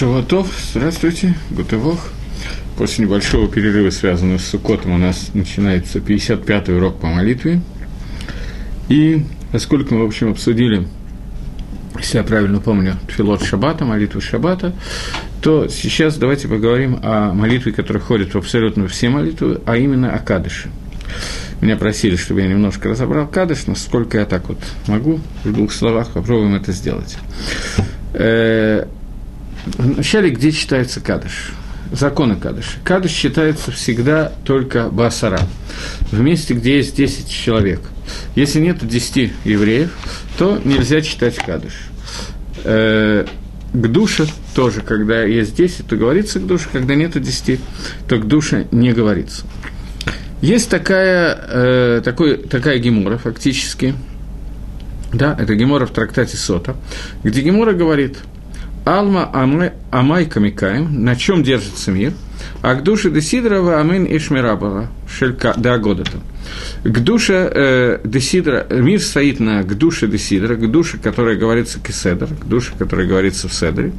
Шаватов, здравствуйте, Гутывох. После небольшого перерыва, связанного с Сукотом, у нас начинается 55-й урок по молитве. И поскольку мы, в общем, обсудили, если я правильно помню, Тфилот Шабата, молитву Шабата, то сейчас давайте поговорим о молитве, которая ходит в абсолютно все молитвы, а именно о Кадыше. Меня просили, чтобы я немножко разобрал Кадыш, насколько я так вот могу, в двух словах попробуем это сделать. Вначале, где читается Кадыш? Законы Кадыша. Кадыш считается всегда только Басара, в месте, где есть 10 человек. Если нет 10 евреев, то нельзя читать Кадыш. Э, к душе тоже, когда есть 10, то говорится к душе, когда нет 10, то к душе не говорится. Есть такая, э, такой, такая гемора, фактически, да, это гемора в трактате Сота, где гемора говорит – Алма Амай Камикаем, на чем держится мир, а к душе Десидрова Амин Ишмирабова, Шелька Дагодата. К душе э, Десидра, мир стоит на к душе Десидра, к душе, которая говорится Кеседр, к душе, которая говорится в Седре,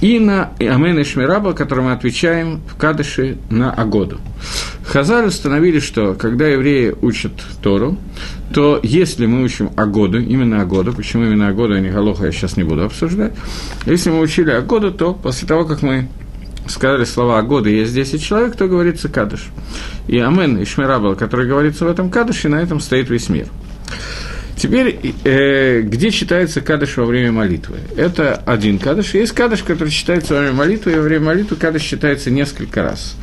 и на Амен и Шмираба, который мы отвечаем в Кадыше на Агоду. Хазар установили, что когда евреи учат Тору, то если мы учим Агоду, именно Агоду, почему именно Агоду, а не Галоха, я сейчас не буду обсуждать, если мы учили Агоду, то после того, как мы сказали слова Агоды, есть 10 человек, то говорится Кадыш. И Амен и Шмирабал, который говорится в этом Кадыше, на этом стоит весь мир. Теперь, э, где читается кадыш во время молитвы? Это один кадыш. Есть кадыш, который читается во время молитвы, и во время молитвы кадыш читается несколько раз.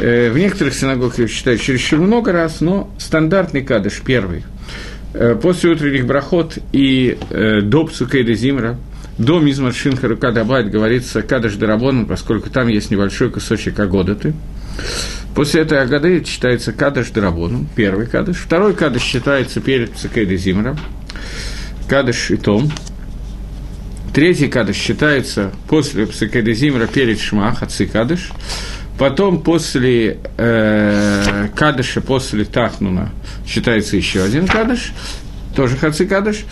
Э, в некоторых синагогах его читают чересчур много раз, но стандартный кадыш первый. Э, после утренних брахот и э, до Псукейда Зимра, до Мизмар Шинхарука Дабайт говорится кадыш Дарабон, поскольку там есть небольшой кусочек Агодаты. После этой Агады читается Кадыш Драбону, первый Кадыш. Второй Кадыш считается перед Цикейдой Зимера, Кадыш и Том. Третий Кадыш считается после Цикейдой Зимера перед Шмах, Отцы Кадыш. Потом после э, Кадыша, после Тахнуна считается еще один Кадыш, тоже Хаци Кадыш.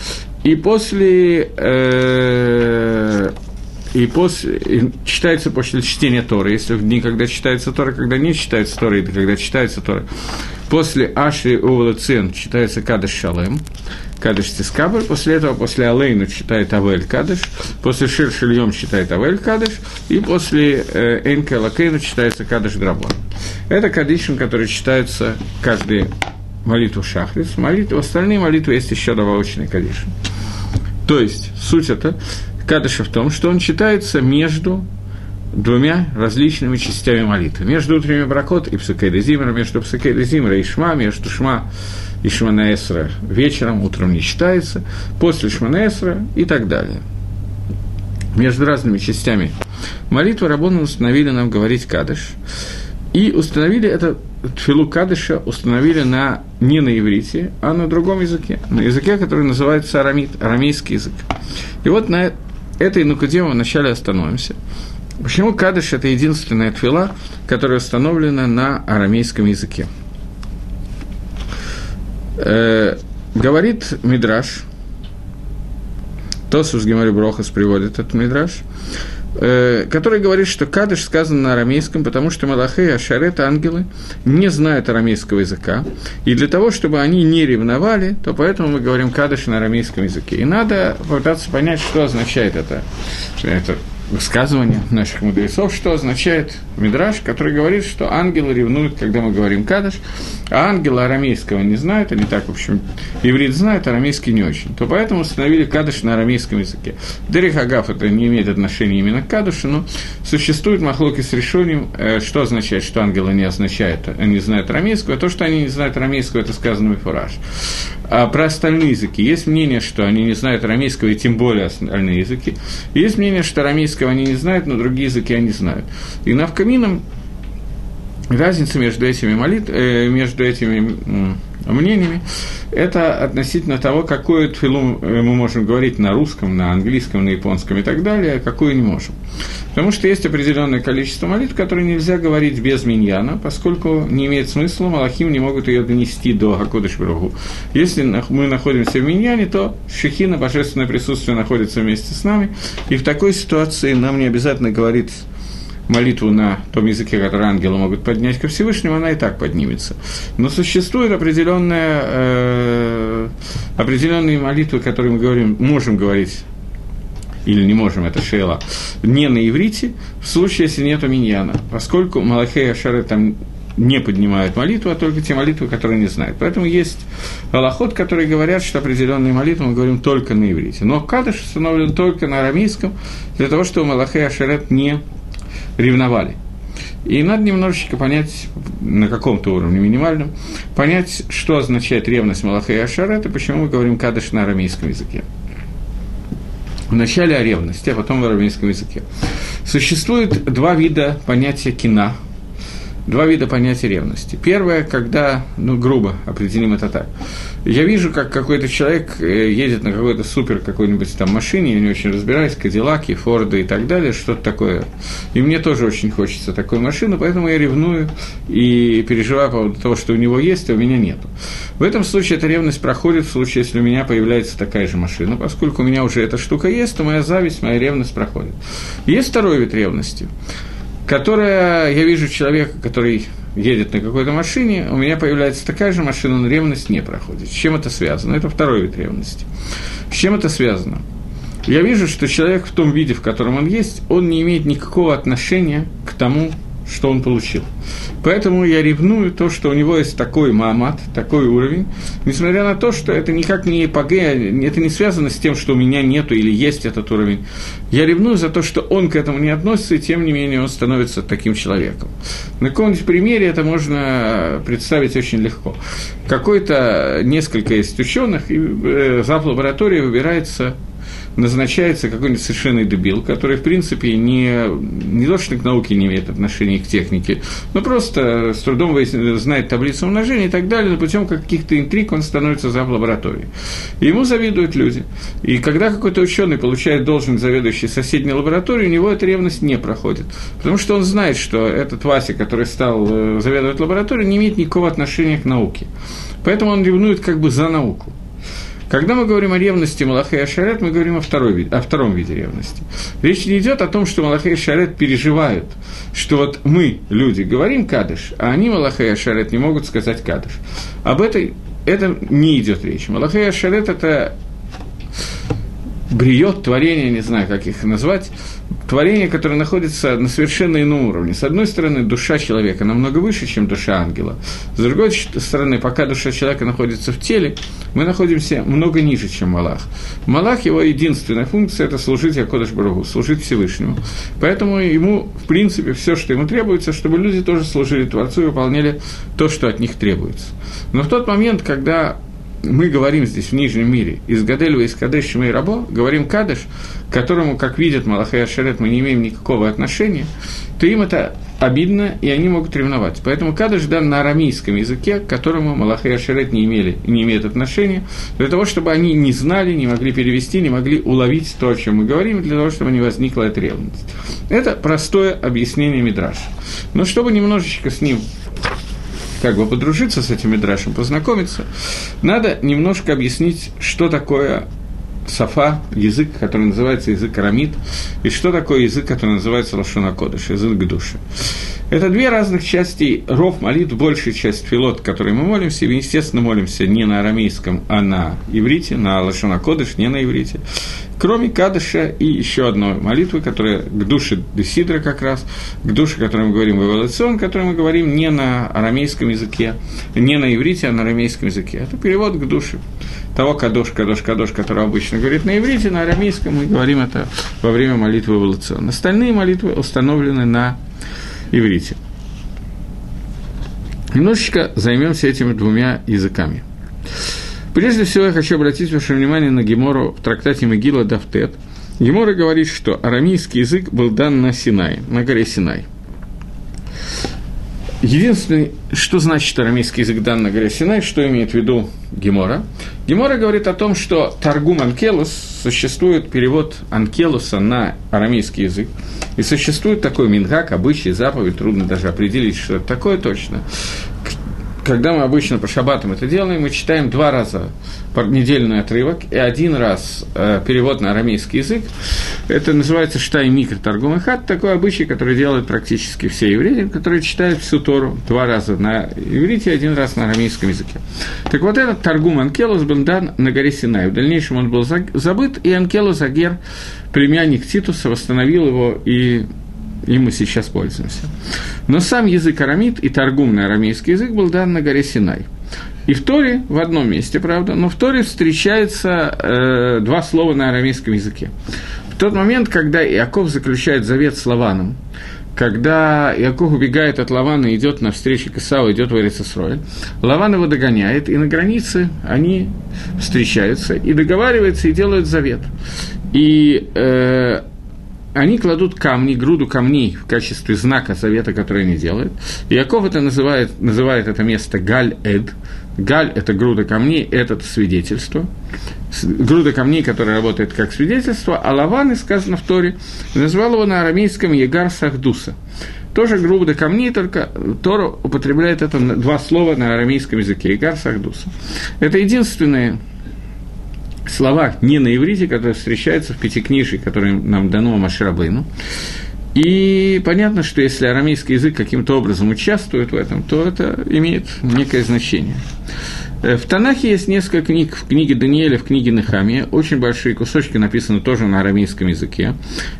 И после э, и после, и читается после чтения Торы, если в дни, когда читается Тора, когда не читается Тора, и когда читается Тора. После Ашри Увала читается Кадыш Шалем, Кадыш Тискабр, после этого, после Алейну читает Авель Кадыш, после Шир Шильем читает Авель Кадыш, и после э, Энка Лакейну читается Кадыш Драбон. Это Кадишин, который читается каждый молитву Шахрис, молитву, остальные молитвы есть еще добавочный Кадишин. То есть, суть это, Кадыша в том, что он читается между двумя различными частями молитвы. Между утренними бракот и псукейда зимра, между псукейда зимра и шма, между шма и шманаэсра вечером, утром не читается, после шманаэсра и так далее. Между разными частями молитвы Рабону установили нам говорить кадыш. И установили это, тфилу кадыша установили на, не на иврите, а на другом языке. На языке, который называется арамит, арамейский язык. И вот на этой нукуде мы вначале остановимся. Почему кадыш – это единственная твила, которая установлена на арамейском языке? Э, говорит Мидраш, Тосус Гемори Брохас приводит этот Мидраш, который говорит, что кадыш сказан на арамейском, потому что Малахей и Ашарет, ангелы, не знают арамейского языка, и для того, чтобы они не ревновали, то поэтому мы говорим кадыш на арамейском языке. И надо попытаться понять, что означает это, это высказывание наших мудрецов, что означает Мидраш, который говорит, что ангелы ревнуют, когда мы говорим кадыш, а ангелы арамейского не знают, они так, в общем, иврит знают, арамейский не очень, то поэтому установили кадыш на арамейском языке. Дерих это не имеет отношения именно к кадышу, но существует махлоки с решением, э, что означает, что ангелы не означают, они знают арамейского, а то, что они не знают арамейского, это сказано Мифураж. А про остальные языки есть мнение, что они не знают арамейского, и тем более остальные языки. Есть мнение, что арамейского они не знают, но другие языки они знают. И навкамином разница между этими молит, э, между этими мнениями, это относительно того, какую тфилу мы можем говорить на русском, на английском, на японском и так далее, а какую не можем. Потому что есть определенное количество молитв, которые нельзя говорить без миньяна, поскольку не имеет смысла, малахим не могут ее донести до Хакодыш Бругу. Если мы находимся в миньяне, то шехина, божественное присутствие, находится вместе с нами, и в такой ситуации нам не обязательно говорить молитву на том языке, который ангелы могут поднять ко Всевышнему, она и так поднимется. Но существует определенная, э, определенные молитвы, которые мы говорим, можем говорить или не можем, это шейла, не на иврите, в случае, если нету миньяна, поскольку Малахей Ашары там не поднимают молитву, а только те молитвы, которые не знают. Поэтому есть аллахот, которые говорят, что определенные молитвы мы говорим только на иврите. Но кадыш установлен только на арамейском, для того, чтобы Малахей Ашарет не ревновали. И надо немножечко понять, на каком-то уровне минимальном, понять, что означает ревность Малаха и Ашарет, и почему мы говорим кадыш на арамейском языке. Вначале о ревности, а потом в арамейском языке. Существует два вида понятия кина, два вида понятия ревности. Первое, когда, ну, грубо определим это так, я вижу, как какой-то человек э, едет на какой-то супер какой-нибудь там машине, я не очень разбираюсь, Кадиллаки, Форды и так далее, что-то такое. И мне тоже очень хочется такую машину, поэтому я ревную и переживаю по поводу того, что у него есть, а у меня нету. В этом случае эта ревность проходит в случае, если у меня появляется такая же машина. Поскольку у меня уже эта штука есть, то моя зависть, моя ревность проходит. Есть второй вид ревности, которая, я вижу человека, который едет на какой-то машине, у меня появляется такая же машина, но ревность не проходит. С чем это связано? Это второй вид ревности. С чем это связано? Я вижу, что человек в том виде, в котором он есть, он не имеет никакого отношения к тому, что он получил. Поэтому я ревную то, что у него есть такой маамат, такой уровень, несмотря на то, что это никак не ПГ, это не связано с тем, что у меня нету или есть этот уровень. Я ревную за то, что он к этому не относится, и тем не менее он становится таким человеком. На каком-нибудь примере это можно представить очень легко. Какой-то, несколько есть ученых, и э, зав. лаборатории выбирается назначается какой-нибудь совершенный дебил, который, в принципе, не, не то, что к науке не имеет отношения к технике, но просто с трудом знает таблицу умножения и так далее, но путем каких-то интриг он становится за лабораторией. Ему завидуют люди. И когда какой-то ученый получает должность заведующий соседней лаборатории, у него эта ревность не проходит. Потому что он знает, что этот Вася, который стал э, заведовать лабораторией, не имеет никакого отношения к науке. Поэтому он ревнует как бы за науку. Когда мы говорим о ревности Малаха и Ашарет, мы говорим о, второй, о втором виде ревности. Речь не идет о том, что Малаха и Ашарет переживают, что вот мы, люди, говорим кадыш, а они, Малаха и Ашарет, не могут сказать кадыш. Об этой это не идет речь. Малаха и Ашарет – это бриет, творение, не знаю, как их назвать, творение, которое находится на совершенно ином уровне. С одной стороны, душа человека намного выше, чем душа ангела. С другой стороны, пока душа человека находится в теле, мы находимся много ниже, чем Малах. Малах, его единственная функция – это служить Якодыш Барагу, служить Всевышнему. Поэтому ему, в принципе, все, что ему требуется, чтобы люди тоже служили Творцу и выполняли то, что от них требуется. Но в тот момент, когда мы говорим здесь в Нижнем мире из Гадельва, из Кадеш и Рабо, говорим Кадеш, к которому, как видят Малахай Ашерет, мы не имеем никакого отношения, то им это обидно, и они могут ревновать. Поэтому Кадыш дан на арамейском языке, к которому Малахай Ашерет не, имели, не имеет отношения, для того, чтобы они не знали, не могли перевести, не могли уловить то, о чем мы говорим, для того, чтобы не возникла эта ревность. Это простое объяснение Мидраша. Но чтобы немножечко с ним как бы подружиться с этим Мидрашем, познакомиться, надо немножко объяснить, что такое Сафа, язык, который называется язык арамид, и что такое язык, который называется Лашона Кодыш, язык души. Это две разных части ров молитв, большая часть филот, который мы молимся, и, естественно, молимся не на арамейском, а на иврите, на Лашона Кодыш, не на иврите. Кроме Кадыша и еще одной молитвы, которая к душе Десидра как раз, к душе, о которой мы говорим в эволюцион, которой мы говорим не на арамейском языке, не на иврите, а на арамейском языке. Это перевод к душе того кадош, кадош, кадош, который обычно говорит на иврите, на арамейском мы говорим это во время молитвы эволюцион. Остальные молитвы установлены на иврите. Немножечко займемся этими двумя языками. Прежде всего, я хочу обратить ваше внимание на Гемору в трактате Могила Дафтет. Гемора говорит, что арамейский язык был дан на Синай, на горе Синай. Единственное, что значит арамейский язык дан на горе Синай, что имеет в виду Гемора? Гемора говорит о том, что Таргум Анкелус, существует перевод Анкелуса на арамейский язык, и существует такой мингак, обычай, заповедь, трудно даже определить, что это такое точно, когда мы обычно по шабатам это делаем, мы читаем два раза недельный отрывок и один раз э, перевод на арамейский язык. Это называется «Штай микро торгум хат», такой обычай, который делают практически все евреи, которые читают всю Тору два раза на иврите и один раз на арамейском языке. Так вот этот торгум Анкелос был дан на горе Синай. В дальнейшем он был забыт, и Анкелос Агер, племянник Титуса, восстановил его и им мы сейчас пользуемся. Но сам язык арамид и торгум арамейский язык был дан на горе Синай. И в Торе, в одном месте, правда, но в Торе встречается э, два слова на арамейском языке. В тот момент, когда Иаков заключает завет с Лаваном, когда Иаков убегает от Лавана и идет навстречу к Исаву, идет в Эрицесроль, Лаван его догоняет, и на границе они встречаются, и договариваются, и делают завет. И э, они кладут камни, груду камней в качестве знака завета, который они делают. Яков это называет, называет это место Галь-Эд. Галь – это груда камней, это свидетельство. Груда камней, которая работает как свидетельство, а Лаван, сказано в Торе, назвал его на арамейском Егар Сахдуса. Тоже груда камней, только Тора употребляет это два слова на арамейском языке – Егар Сахдуса. Это единственные слова не на иврите, которые встречаются в пятикнижии, которые нам дано Маширабейну. И понятно, что если арамейский язык каким-то образом участвует в этом, то это имеет некое значение. Э, в Танахе есть несколько книг, в книге Даниэля, в книге Нехамия, очень большие кусочки написаны тоже на арамейском языке.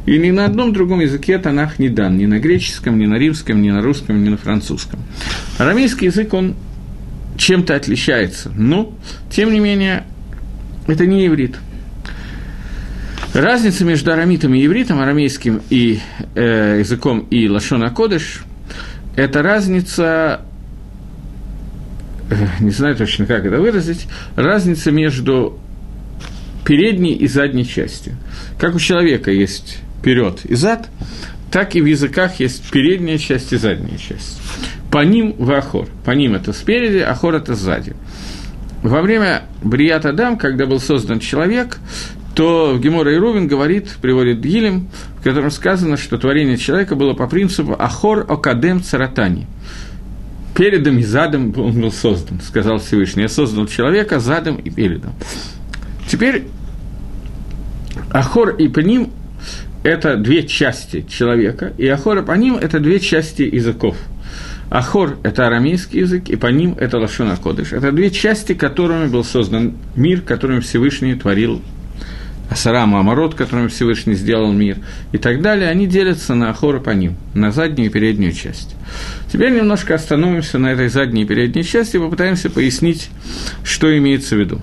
И ни на одном другом языке Танах не дан, ни на греческом, ни на римском, ни на русском, ни на французском. Арамейский язык, он чем-то отличается, но, тем не менее, это не иврит. Разница между арамитом и ивритом, арамейским и э, языком и лашона кодыш, это разница, э, не знаю точно, как это выразить, разница между передней и задней частью. Как у человека есть вперед и зад, так и в языках есть передняя часть и задняя часть. По ним в ахор. По ним это спереди, ахор это сзади. Во время Брият Адам, когда был создан человек, то Гемора и говорит, приводит Гилем, в котором сказано, что творение человека было по принципу «Ахор окадем царатани». Передом и задом он был создан, сказал Всевышний. Я создал человека задом и передом. Теперь Ахор и Паним – это две части человека, и Ахор и Паним – это две части языков – Ахор – это арамейский язык, и по ним это Лашона Кодыш. Это две части, которыми был создан мир, которым Всевышний творил Асарам Амарот, которым Всевышний сделал мир, и так далее, они делятся на Ахор и по ним, на заднюю и переднюю часть. Теперь немножко остановимся на этой задней и передней части и попытаемся пояснить, что имеется в виду.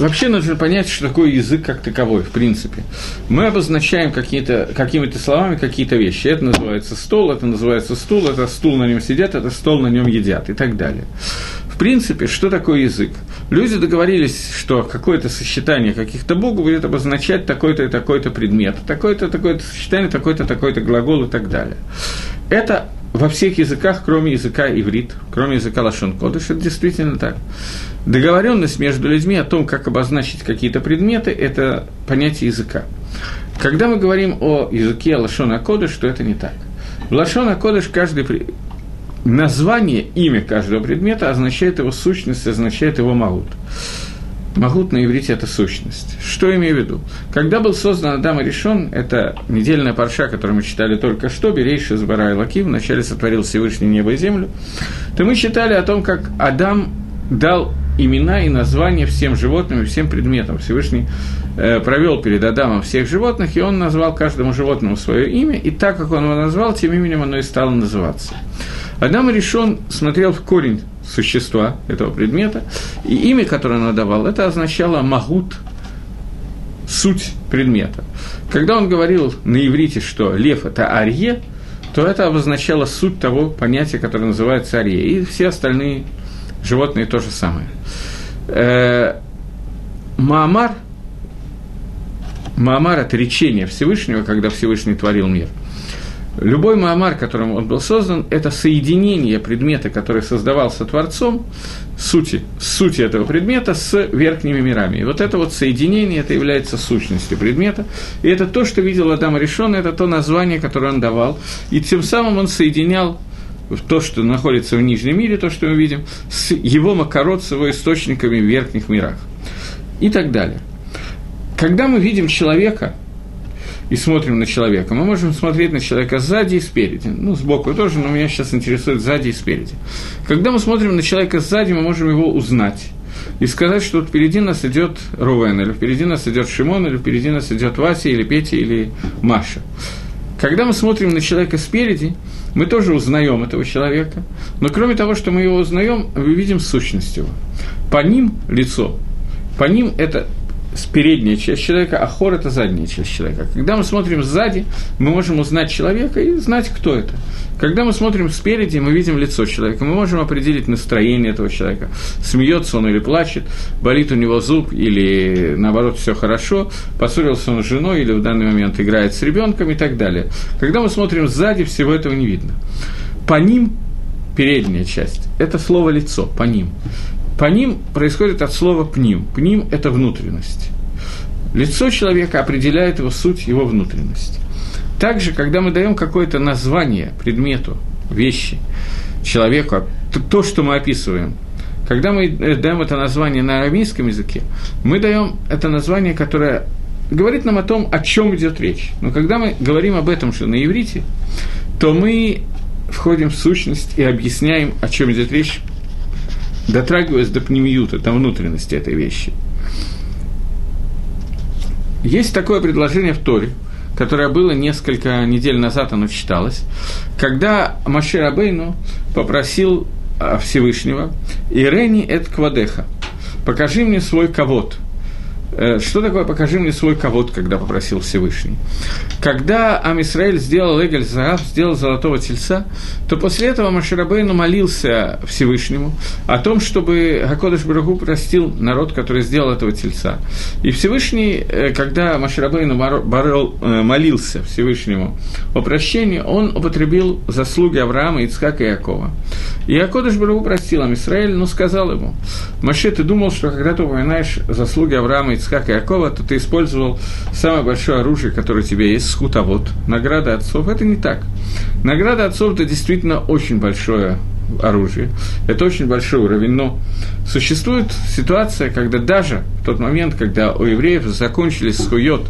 Вообще нужно понять, что такое язык как таковой, в принципе. Мы обозначаем какими-то словами какие-то вещи. Это называется стол, это называется стул, это стул на нем сидят, это стол на нем едят и так далее. В принципе, что такое язык? Люди договорились, что какое-то сочетание каких-то букв будет обозначать такой-то и такой-то предмет, такое-то, такое-то сочетание, такой-то, такой-то глагол и так далее. Это во всех языках, кроме языка иврит, кроме языка лашон кодыш, это действительно так. Договоренность между людьми о том, как обозначить какие-то предметы, это понятие языка. Когда мы говорим о языке лашона кодыш, то это не так. В лашона кодыш каждый название, имя каждого предмета означает его сущность, означает его магут. Магут на иврите – это сущность. Что имею в виду? Когда был создан Адам и решен, это недельная парша, которую мы читали только что, Берейши из Бара и Лаки, вначале сотворил Всевышний небо и землю, то мы читали о том, как Адам дал имена и названия всем животным и всем предметам. Всевышний э, провел перед Адамом всех животных, и он назвал каждому животному свое имя, и так как он его назвал, тем именем оно и стало называться. Адам решен смотрел в корень существа этого предмета, и имя, которое он давал, это означало «магут», суть предмета. Когда он говорил на иврите, что лев – это арье, то это обозначало суть того понятия, которое называется арье, и все остальные животные то же самое. Э, Маамар, Маамар – это речение Всевышнего, когда Всевышний творил мир. Любой Маамар, которым он был создан, это соединение предмета, который создавался Творцом, сути, сути этого предмета с верхними мирами. И вот это вот соединение, это является сущностью предмета. И это то, что видел Адам Решон, это то название, которое он давал. И тем самым он соединял то, что находится в нижнем мире, то, что мы видим, с его макарот, с его источниками в верхних мирах. И так далее. Когда мы видим человека и смотрим на человека, мы можем смотреть на человека сзади и спереди. Ну, сбоку тоже, но меня сейчас интересует сзади и спереди. Когда мы смотрим на человека сзади, мы можем его узнать и сказать, что впереди нас идет Рувен, или впереди нас идет Шимон, или впереди нас идет Вася, или Петя, или Маша. Когда мы смотрим на человека спереди, мы тоже узнаем этого человека, но кроме того, что мы его узнаем, мы видим сущность его. По ним лицо, по ним это передняя часть человека, а хор – это задняя часть человека. Когда мы смотрим сзади, мы можем узнать человека и знать, кто это. Когда мы смотрим спереди, мы видим лицо человека, мы можем определить настроение этого человека. Смеется он или плачет, болит у него зуб или, наоборот, все хорошо, поссорился он с женой или в данный момент играет с ребенком и так далее. Когда мы смотрим сзади, всего этого не видно. По ним передняя часть – это слово «лицо», по ним. По ним происходит от слова «пним». «Пним» – это внутренность. Лицо человека определяет его суть, его внутренность. Также, когда мы даем какое-то название предмету, вещи, человеку, то, что мы описываем, когда мы даем это название на арамейском языке, мы даем это название, которое говорит нам о том, о чем идет речь. Но когда мы говорим об этом же на иврите, то мы входим в сущность и объясняем, о чем идет речь дотрагиваясь до пнемиюта, до внутренности этой вещи. Есть такое предложение в Торе, которое было несколько недель назад, оно читалось, когда Машир Абейну попросил а, Всевышнего «Ирени эт квадеха» – «Покажи мне свой ковод», что такое «покажи мне свой ковод», когда попросил Всевышний? Когда Амисраэль сделал Эгель Загав, сделал золотого тельца, то после этого Маширабейну молился Всевышнему о том, чтобы Гакодыш Барагу простил народ, который сделал этого тельца. И Всевышний, э, когда Маширабейну э, молился Всевышнему о прощении, он употребил заслуги Авраама, Ицхака и Якова. И Акодыш Барагу простил Амисраэль, но сказал ему, Маше, ты думал, что когда ты упоминаешь заслуги Авраама, Ицхака и Якова, то ты использовал самое большое оружие, которое у тебя есть, скутовод, награда отцов. Это не так. Награда отцов – это действительно очень большое оружие. Это очень большой уровень. Но существует ситуация, когда даже в тот момент, когда у евреев закончились схует,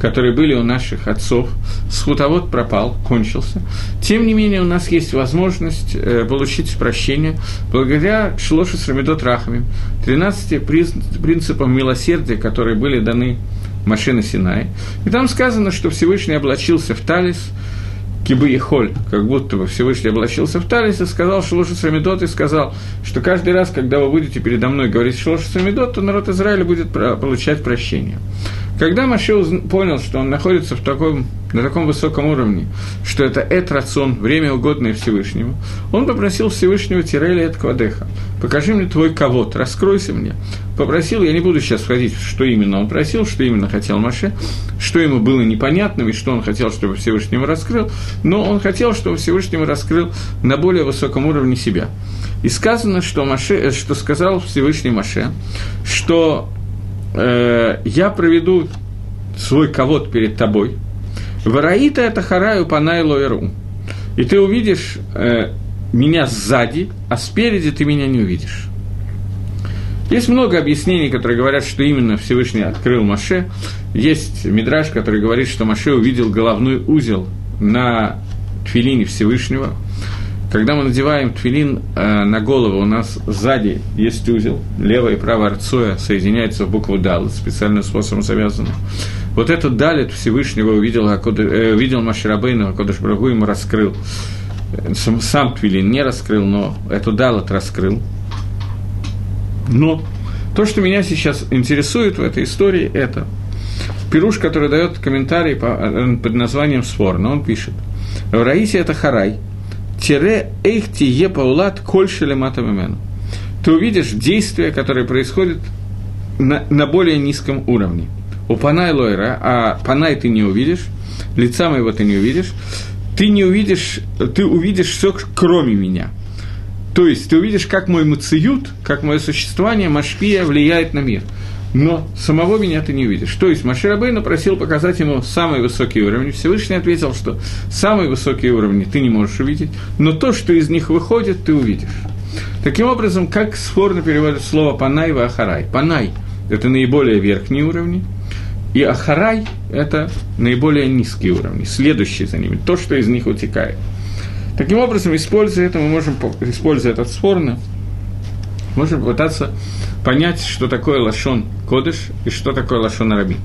которые были у наших отцов, схутовод пропал, кончился. Тем не менее, у нас есть возможность э, получить прощение благодаря Шлошу Срамидот Рахами, 13 принципам милосердия, которые были даны Машина Синай. И там сказано, что Всевышний облачился в талис – Кибы и Холь, как будто бы Всевышний облачился в Талис и сказал Шлошу Самидот и сказал, что каждый раз, когда вы будете передо мной говорить Шлошу Самидот, то народ Израиля будет получать прощение. Когда Маше понял, что он находится в таком, на таком высоком уровне, что это эт-рацион, время угодное Всевышнему, он попросил Всевышнего Тиреля от Квадеха, покажи мне твой ковод, раскройся мне. Попросил, я не буду сейчас входить, что именно он просил, что именно хотел Маше, что ему было непонятным и что он хотел, чтобы Всевышнему раскрыл, но он хотел, чтобы Всевышнему раскрыл на более высоком уровне себя. И сказано, что, Маше, что сказал Всевышний Маше, что э, я проведу свой ковод перед тобой, Вараита это хараю панайло иру. И ты увидишь э, меня сзади, а спереди ты меня не увидишь. Есть много объяснений, которые говорят, что именно Всевышний открыл Маше. Есть мидраж, который говорит, что Маше увидел головной узел на твилине Всевышнего, когда мы надеваем твилин э, на голову, у нас сзади есть узел, левое и правое арцоя соединяется в букву «дал», специальным способом завязано. Вот этот далит Всевышнего увидел, э, увидел Маширабейну, Акодыш Брагу ему раскрыл. Сам, сам твилин не раскрыл, но эту далат раскрыл. Но то, что меня сейчас интересует в этой истории, это Пируш, который дает комментарий э, под названием «Спор», но он пишет. В Раисе это Харай – тире эйх тие паулат коль шелематамимену. Ты увидишь действия, которые происходят на, на более низком уровне. у панай лойра, а панай ты не увидишь, лица моего ты не увидишь, ты не увидишь, ты увидишь все, кроме меня. То есть ты увидишь, как мой мациют, как мое существование, машпия влияет на мир. Но самого меня ты не увидишь. То есть Маширабейна просил показать ему самые высокие уровни. Всевышний ответил, что самые высокие уровни ты не можешь увидеть, но то, что из них выходит, ты увидишь. Таким образом, как спорно переводит слово «панай» в «ахарай». «Панай» – это наиболее верхние уровни, и «ахарай» – это наиболее низкие уровни, следующие за ними, то, что из них утекает. Таким образом, используя это, мы можем, используя этот спорно, можем попытаться понять, что такое лашон кодыш и что такое лашон арабит.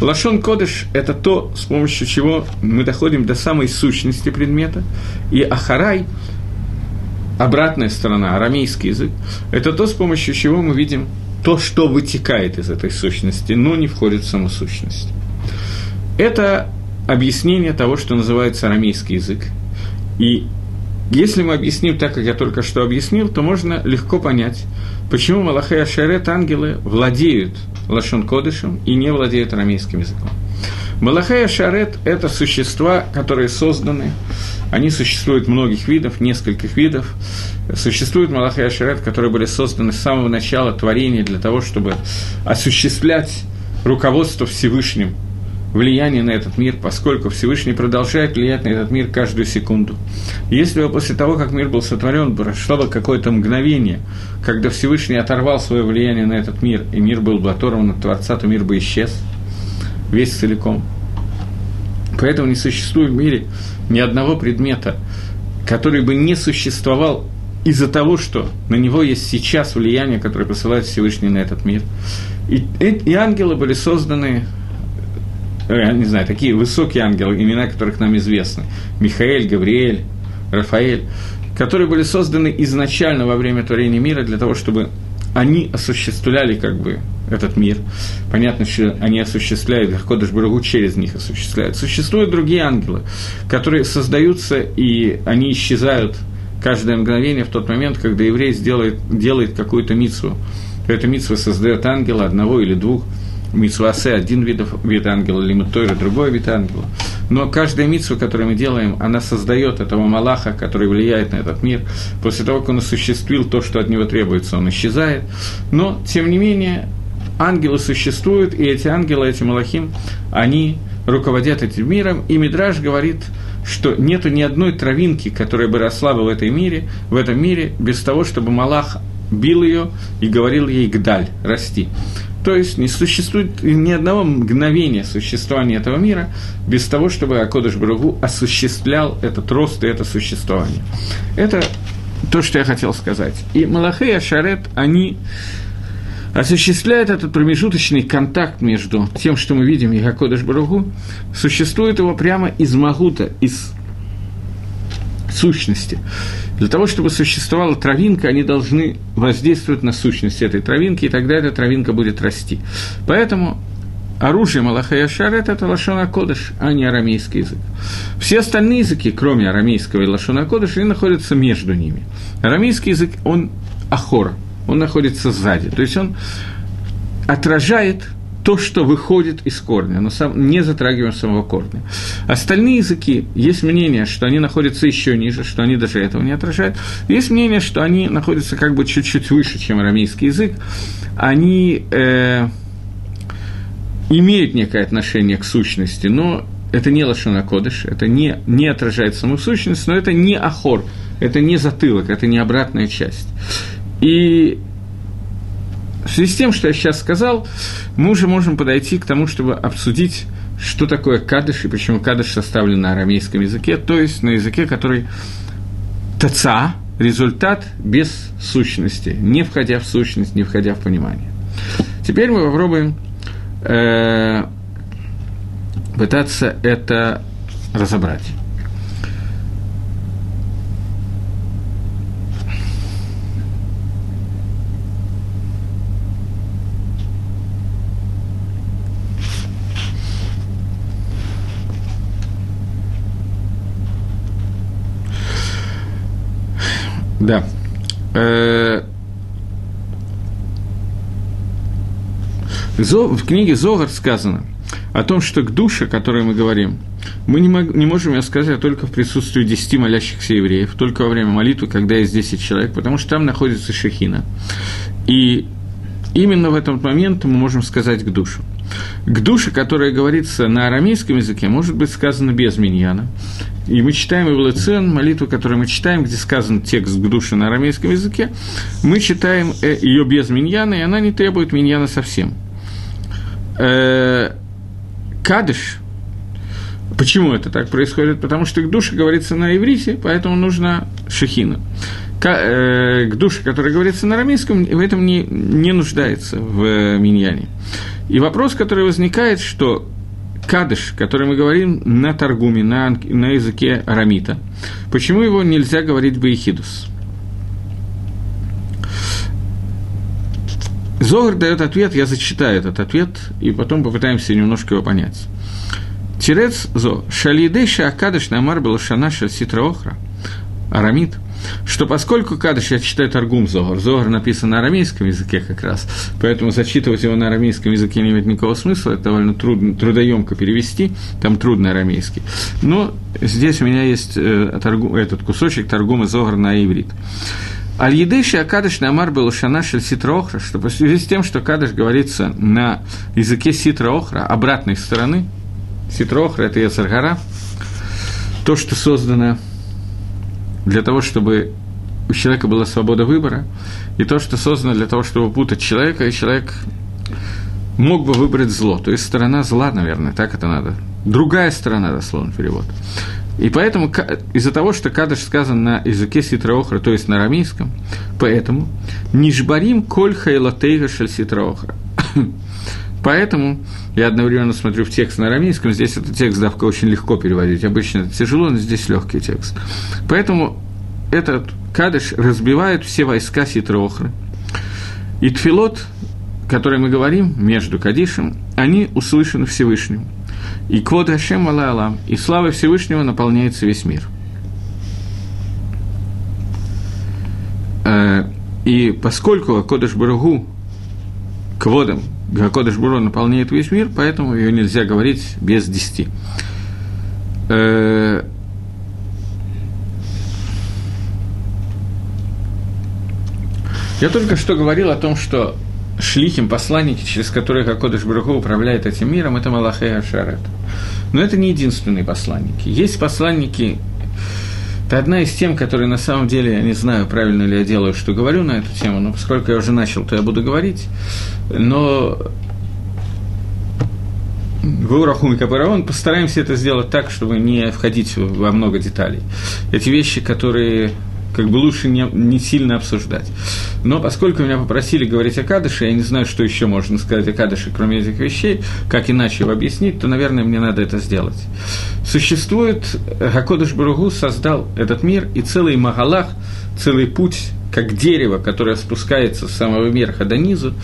Лашон кодыш – это то, с помощью чего мы доходим до самой сущности предмета, и ахарай – обратная сторона, арамейский язык – это то, с помощью чего мы видим то, что вытекает из этой сущности, но не входит в саму сущность. Это объяснение того, что называется арамейский язык. И если мы объясним так, как я только что объяснил, то можно легко понять, почему Малахе и Ашерет, ангелы, владеют Лашон Кодышем и не владеют арамейским языком. Малахе и Ашарет – это существа, которые созданы, они существуют многих видов, нескольких видов. Существуют Малахе и Ашарет, которые были созданы с самого начала творения для того, чтобы осуществлять руководство Всевышним влияние на этот мир, поскольку Всевышний продолжает влиять на этот мир каждую секунду. Если бы после того, как мир был сотворен, прошло бы какое-то мгновение, когда Всевышний оторвал свое влияние на этот мир, и мир был бы оторван от Творца, то мир бы исчез весь целиком. Поэтому не существует в мире ни одного предмета, который бы не существовал из-за того, что на него есть сейчас влияние, которое посылает Всевышний на этот мир. И, и, и ангелы были созданы Э, я не знаю, такие высокие ангелы, имена которых нам известны, Михаэль, Гавриэль, Рафаэль, которые были созданы изначально во время творения мира для того, чтобы они осуществляли как бы этот мир. Понятно, что они осуществляют, Кодыш Барагу через них осуществляют. Существуют другие ангелы, которые создаются, и они исчезают каждое мгновение в тот момент, когда еврей сделает, делает какую-то мицу. Эта митсва создает ангела одного или двух – Митсвасе один вид, вид ангела, лимутойра другой вид ангела. Но каждая митсва, которую мы делаем, она создает этого Малаха, который влияет на этот мир. После того, как он осуществил то, что от него требуется, он исчезает. Но, тем не менее, ангелы существуют, и эти ангелы, эти Малахим, они руководят этим миром, и Мидраж говорит, что нету ни одной травинки, которая бы росла бы в, этой мире, в этом мире, без того, чтобы Малах бил ее и говорил ей «гдаль», «расти». То есть не существует ни одного мгновения существования этого мира без того, чтобы Акодыш Баругу осуществлял этот рост и это существование. Это то, что я хотел сказать. И Малахе и Ашарет, они осуществляют этот промежуточный контакт между тем, что мы видим, и Акодыш Баругу, существует его прямо из Магута, из сущности. Для того, чтобы существовала травинка, они должны воздействовать на сущность этой травинки, и тогда эта травинка будет расти. Поэтому оружие Малаха Яшар – это Лашона Кодыш, а не арамейский язык. Все остальные языки, кроме арамейского и Лашона Кодыш, они находятся между ними. Арамейский язык, он ахор, он находится сзади, то есть он отражает то, что выходит из корня, но сам, не затрагиваем самого корня. Остальные языки, есть мнение, что они находятся еще ниже, что они даже этого не отражают. Есть мнение, что они находятся как бы чуть-чуть выше, чем арамейский язык. Они э, имеют некое отношение к сущности, но это не лошона кодыш, это не, не отражает саму сущность, но это не ахор, это не затылок, это не обратная часть. И в связи с тем, что я сейчас сказал, мы уже можем подойти к тому, чтобы обсудить, что такое кадыш и почему кадыш составлен на арамейском языке, то есть на языке, который таца, результат без сущности, не входя в сущность, не входя в понимание. Теперь мы попробуем э, пытаться это разобрать. Да. Э, В книге Зогар сказано о том, что к душе, о которой мы говорим, мы не, можем ее сказать только в присутствии десяти молящихся евреев, только во время молитвы, когда есть 10 человек, потому что там находится шехина. И именно в этот момент мы можем сказать к душу. К душе, которая говорится на арамейском языке, может быть сказано без миньяна. И мы читаем Ивлецен, молитву, которую мы читаем, где сказан текст к душе на арамейском языке, мы читаем э, ее без миньяна, и она не требует миньяна совсем. Э, кадыш, почему это так происходит? Потому что к душе говорится на иврите, поэтому нужна шехина. Э, к душе, которая говорится на арамейском, в этом не, не нуждается в миньяне. И вопрос, который возникает, что кадыш, который мы говорим на торгуме, на, на языке арамита, почему его нельзя говорить баихидус? Зогар дает ответ, я зачитаю этот ответ, и потом попытаемся немножко его понять. Тирец зо, шалидейша акадыш намар был шана ситра охра, арамит – что поскольку Кадыш, я читаю Таргум Зогар, Зогар написан на арамейском языке как раз, поэтому зачитывать его на арамейском языке не имеет никакого смысла, это довольно трудно, трудоемко перевести, там трудно арамейский. Но здесь у меня есть э, торгу, этот кусочек Таргума Зогар на иврит. Аль-Едыши Акадыш Намар был Шана Ситра что по связи с тем, что Кадыш говорится на языке Ситра Охра, обратной стороны, Ситра Охра – это Яцаргара, то, что создано для того, чтобы у человека была свобода выбора, и то, что создано для того, чтобы путать человека, и человек мог бы выбрать зло. То есть сторона зла, наверное, так это надо. Другая сторона, дословно перевод. И поэтому из-за того, что кадыш сказан на языке ситраохра, то есть на арамейском, поэтому нишбарим коль хайлатейга шель ситраохра. Поэтому я одновременно смотрю в текст на арамейском, здесь этот текст давка очень легко переводить, обычно это тяжело, но здесь легкий текст. Поэтому этот кадыш разбивает все войска Ситрохры. И тфилот, который мы говорим между Кадишем, они услышаны Всевышним. И квод Хашем Аллах, и слава Всевышнего наполняется весь мир. Э, и поскольку Кодыш Барагу кводом Гакодыш Буро наполняет весь мир, поэтому ее нельзя говорить без десяти. Э, я только что говорил о том, что шлихим, посланники, через которых Акодыш Баруху управляет этим миром, это Малахе и Ашарет. Но это не единственные посланники. Есть посланники это одна из тем, которые на самом деле, я не знаю, правильно ли я делаю, что говорю на эту тему, но поскольку я уже начал, то я буду говорить. Но в Урахум и Капараон постараемся это сделать так, чтобы не входить во много деталей. Эти вещи, которые как бы лучше не, не сильно обсуждать. Но поскольку меня попросили говорить о Кадыше, я не знаю, что еще можно сказать о Кадыше, кроме этих вещей, как иначе его объяснить, то, наверное, мне надо это сделать. Существует, Хакодыш Баругу создал этот мир, и целый Магалах, целый путь, как дерево, которое спускается с самого верха до низу,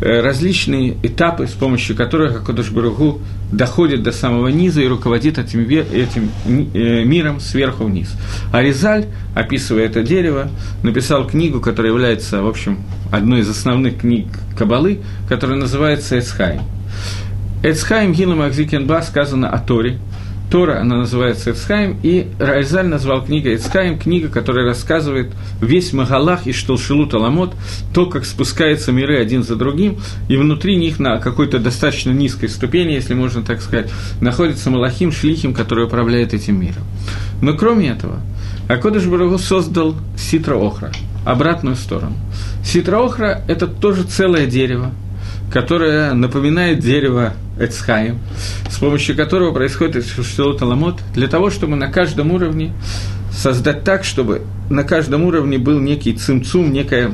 Э, различные этапы, с помощью которых Акодыш Баругу доходит до самого низа и руководит этим, этим э, миром сверху вниз. А Ризаль, описывая это дерево, написал книгу, которая является, в общем, одной из основных книг Кабалы, которая называется Эцхайм. Эцхайм Гилам Акзикенба сказано о Торе – Тора, она называется Эцхайм, и Райзаль назвал книгой Эцхайм, книга, которая рассказывает весь Магалах и Штолшилут Аламот, то, как спускаются миры один за другим, и внутри них на какой-то достаточно низкой ступени, если можно так сказать, находится Малахим Шлихим, который управляет этим миром. Но кроме этого, Акодыш Барагу создал Ситра Охра, обратную сторону. Ситра Охра – это тоже целое дерево, которое напоминает дерево Эцхаим, с помощью которого происходит Шелот Аламот, для того, чтобы на каждом уровне создать так, чтобы на каждом уровне был некий цимцум, некое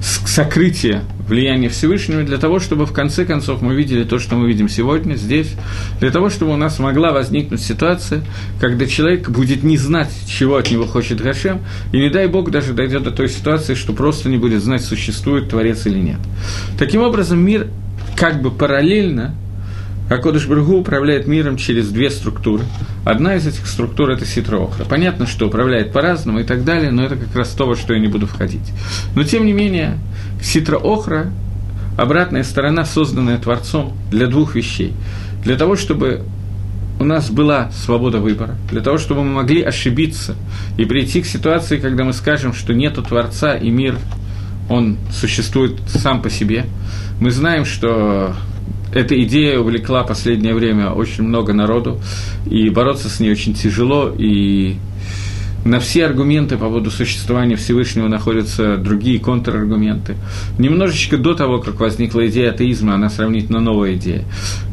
сокрытие влияния Всевышнего, для того, чтобы в конце концов мы видели то, что мы видим сегодня здесь, для того, чтобы у нас могла возникнуть ситуация, когда человек будет не знать, чего от него хочет Гашем, и не дай Бог даже дойдет до той ситуации, что просто не будет знать, существует Творец или нет. Таким образом, мир как бы параллельно а Кодыш Брагу управляет миром через две структуры. Одна из этих структур – это Ситроохра. Понятно, что управляет по-разному и так далее, но это как раз то, во что я не буду входить. Но, тем не менее, Ситроохра обратная сторона, созданная Творцом для двух вещей. Для того, чтобы у нас была свобода выбора, для того, чтобы мы могли ошибиться и прийти к ситуации, когда мы скажем, что нету Творца и мир, он существует сам по себе. Мы знаем, что эта идея увлекла последнее время очень много народу, и бороться с ней очень тяжело, и на все аргументы по поводу существования Всевышнего находятся другие контраргументы. Немножечко до того, как возникла идея атеизма, она сравнительно новая идея.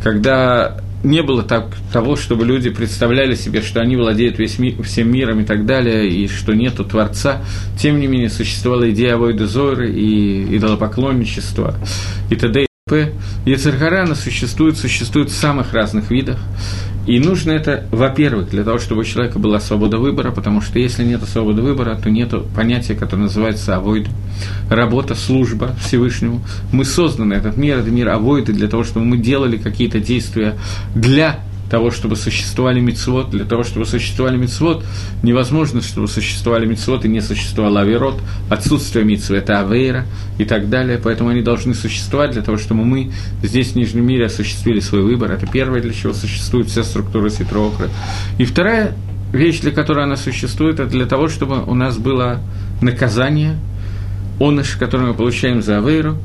Когда не было так, того, чтобы люди представляли себе, что они владеют весь ми, всем миром и так далее, и что нету Творца. Тем не менее, существовала идея Авойда Зоры и идолопоклонничества и т.д. Ецархара, она существует, существует в самых разных видах. И нужно это, во-первых, для того, чтобы у человека была свобода выбора, потому что если нет свободы выбора, то нет понятия, которое называется авойд. Работа, служба Всевышнему. Мы созданы, этот мир, это мир авойды, для того, чтобы мы делали какие-то действия для того, чтобы существовали мицвод, для того, чтобы существовали мицвод, невозможно, чтобы существовали мицвод и не существовал авирот, отсутствие мицвы – это авейра и так далее, поэтому они должны существовать для того, чтобы мы здесь, в Нижнем мире, осуществили свой выбор. Это первое, для чего существует вся структура Ситроохры. И вторая вещь, для которой она существует, это для того, чтобы у нас было наказание, оныш, который мы получаем за авейру,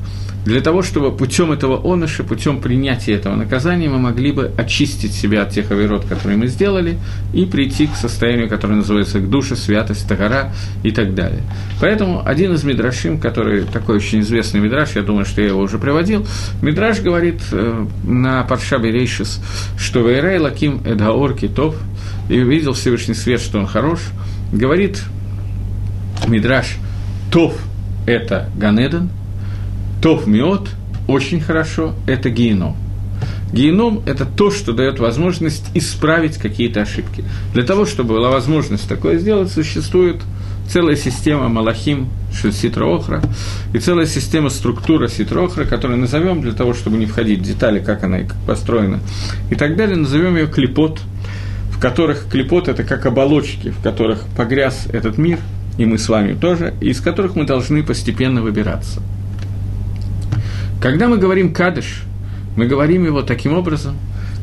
для того, чтобы путем этого оныша, путем принятия этого наказания мы могли бы очистить себя от тех оверот, которые мы сделали, и прийти к состоянию, которое называется к душе, святость, тагара и так далее. Поэтому один из мидрашим, который такой очень известный мидраш, я думаю, что я его уже приводил, мидраш говорит э, на Парша Берейшис, что Вейрей Лаким Эдгаор Китов, и увидел Всевышний свет, что он хорош, говорит мидраш Тов – это Ганеден – Тов миот – очень хорошо, это геном. Геном – это то, что дает возможность исправить какие-то ошибки. Для того, чтобы была возможность такое сделать, существует целая система Малахим Ситроохра и целая система структура Ситроохра, которую назовем для того, чтобы не входить в детали, как она и как построена, и так далее, назовем ее клепот, в которых клепот – это как оболочки, в которых погряз этот мир, и мы с вами тоже, из которых мы должны постепенно выбираться – когда мы говорим «кадыш», мы говорим его таким образом,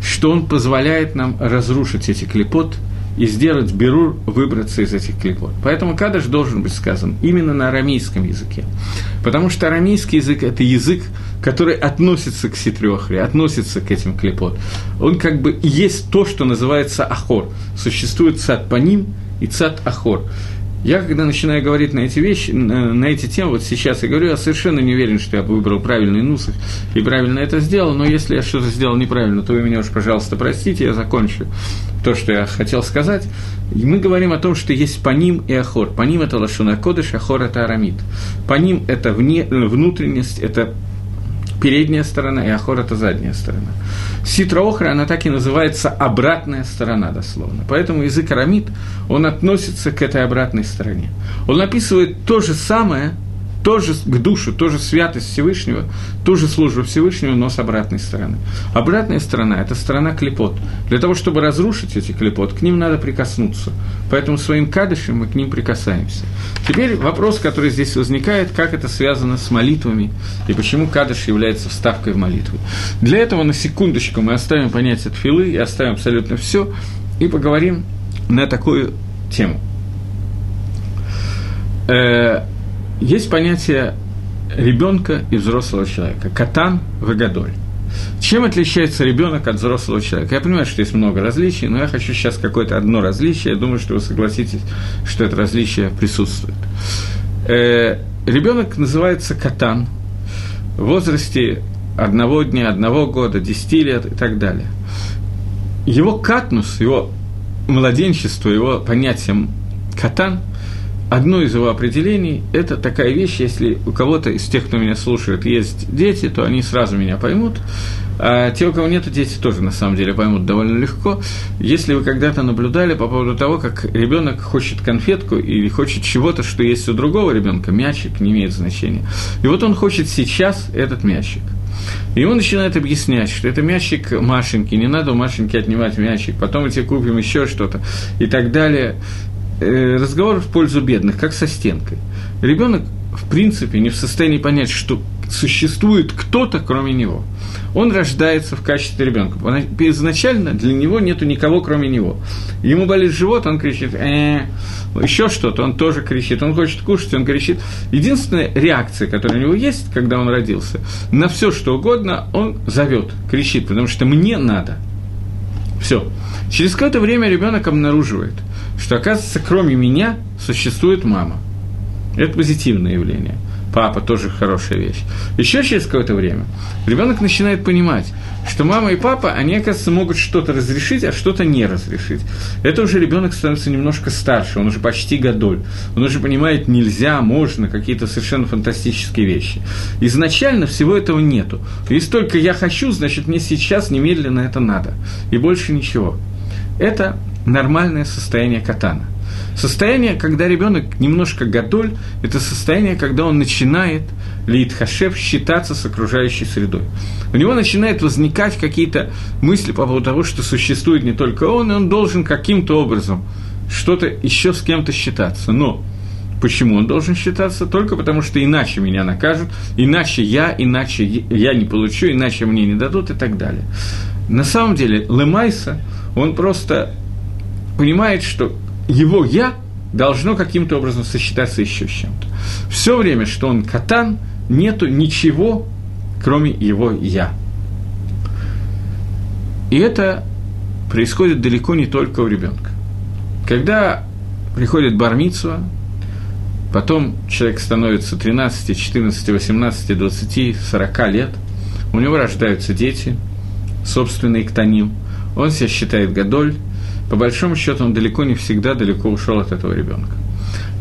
что он позволяет нам разрушить эти клепот и сделать берур, выбраться из этих клепот. Поэтому кадыш должен быть сказан именно на арамейском языке. Потому что арамейский язык – это язык, который относится к ситрёхре, относится к этим клепот. Он как бы есть то, что называется ахор. Существует цад по ним и цад ахор. Я, когда начинаю говорить на эти вещи, на эти темы, вот сейчас я говорю, я совершенно не уверен, что я выбрал правильный нусах и правильно это сделал, но если я что-то сделал неправильно, то вы меня уж, пожалуйста, простите, я закончу то, что я хотел сказать. И мы говорим о том, что есть паним и ахор. Паним – это лашуна кодыш, ахор – это арамид. Паним – это вне, внутренность, это передняя сторона, и ахор – это задняя сторона. Ситра охра, она так и называется обратная сторона, дословно. Поэтому язык арамид, он относится к этой обратной стороне. Он описывает то же самое – тоже к душу, тоже святость Всевышнего, ту же службу Всевышнего, но с обратной стороны. Обратная сторона – это сторона клепот. Для того, чтобы разрушить эти клепот, к ним надо прикоснуться. Поэтому своим кадышем мы к ним прикасаемся. Теперь вопрос, который здесь возникает, как это связано с молитвами и почему кадыш является вставкой в молитву. Для этого на секундочку мы оставим понятие тфилы и оставим абсолютно все и поговорим на такую тему. Э, есть понятие ребенка и взрослого человека. Катан вагадоль. Чем отличается ребенок от взрослого человека? Я понимаю, что есть много различий, но я хочу сейчас какое-то одно различие. Я думаю, что вы согласитесь, что это различие присутствует. Э, ребенок называется катан в возрасте одного дня, одного года, десяти лет и так далее. Его катнус, его младенчество, его понятие катан – одно из его определений – это такая вещь, если у кого-то из тех, кто меня слушает, есть дети, то они сразу меня поймут, а те, у кого нет дети, тоже на самом деле поймут довольно легко. Если вы когда-то наблюдали по поводу того, как ребенок хочет конфетку или хочет чего-то, что есть у другого ребенка, мячик не имеет значения. И вот он хочет сейчас этот мячик. И он начинает объяснять, что это мячик Машеньки, не надо у Машеньки отнимать мячик, потом мы тебе купим еще что-то и так далее. Э, разговор в пользу бедных, как со стенкой. Ребенок, в принципе, не в состоянии понять, что существует кто-то, кроме него. Он рождается в качестве ребенка. Изначально для него нету никого, кроме него. Ему болит живот, он кричит, э, еще что-то, он тоже кричит, он хочет кушать, он кричит. Единственная реакция, которая у него есть, когда он родился, на все что угодно он зовет, кричит, потому что мне надо. Все. Через какое-то время ребенок обнаруживает, что, оказывается, кроме меня существует мама. Это позитивное явление – папа тоже хорошая вещь. Еще через какое-то время ребенок начинает понимать, что мама и папа, они, оказывается, могут что-то разрешить, а что-то не разрешить. Это уже ребенок становится немножко старше, он уже почти годоль. Он уже понимает, нельзя, можно, какие-то совершенно фантастические вещи. Изначально всего этого нету. Если только я хочу, значит, мне сейчас немедленно это надо. И больше ничего. Это нормальное состояние катана – Состояние, когда ребенок немножко гадоль, это состояние, когда он начинает лейтхашев считаться с окружающей средой. У него начинают возникать какие-то мысли по поводу того, что существует не только он, и он должен каким-то образом что-то еще с кем-то считаться. Но Почему он должен считаться? Только потому, что иначе меня накажут, иначе я, иначе я не получу, иначе мне не дадут и так далее. На самом деле Лемайса, он просто понимает, что его «я» должно каким-то образом сочетаться еще с чем-то. Все время, что он катан, нету ничего, кроме его «я». И это происходит далеко не только у ребенка. Когда приходит бармитсва, потом человек становится 13, 14, 18, 20, 40 лет, у него рождаются дети, собственный ктаним, он себя считает гадоль, по большому счету он далеко не всегда далеко ушел от этого ребенка.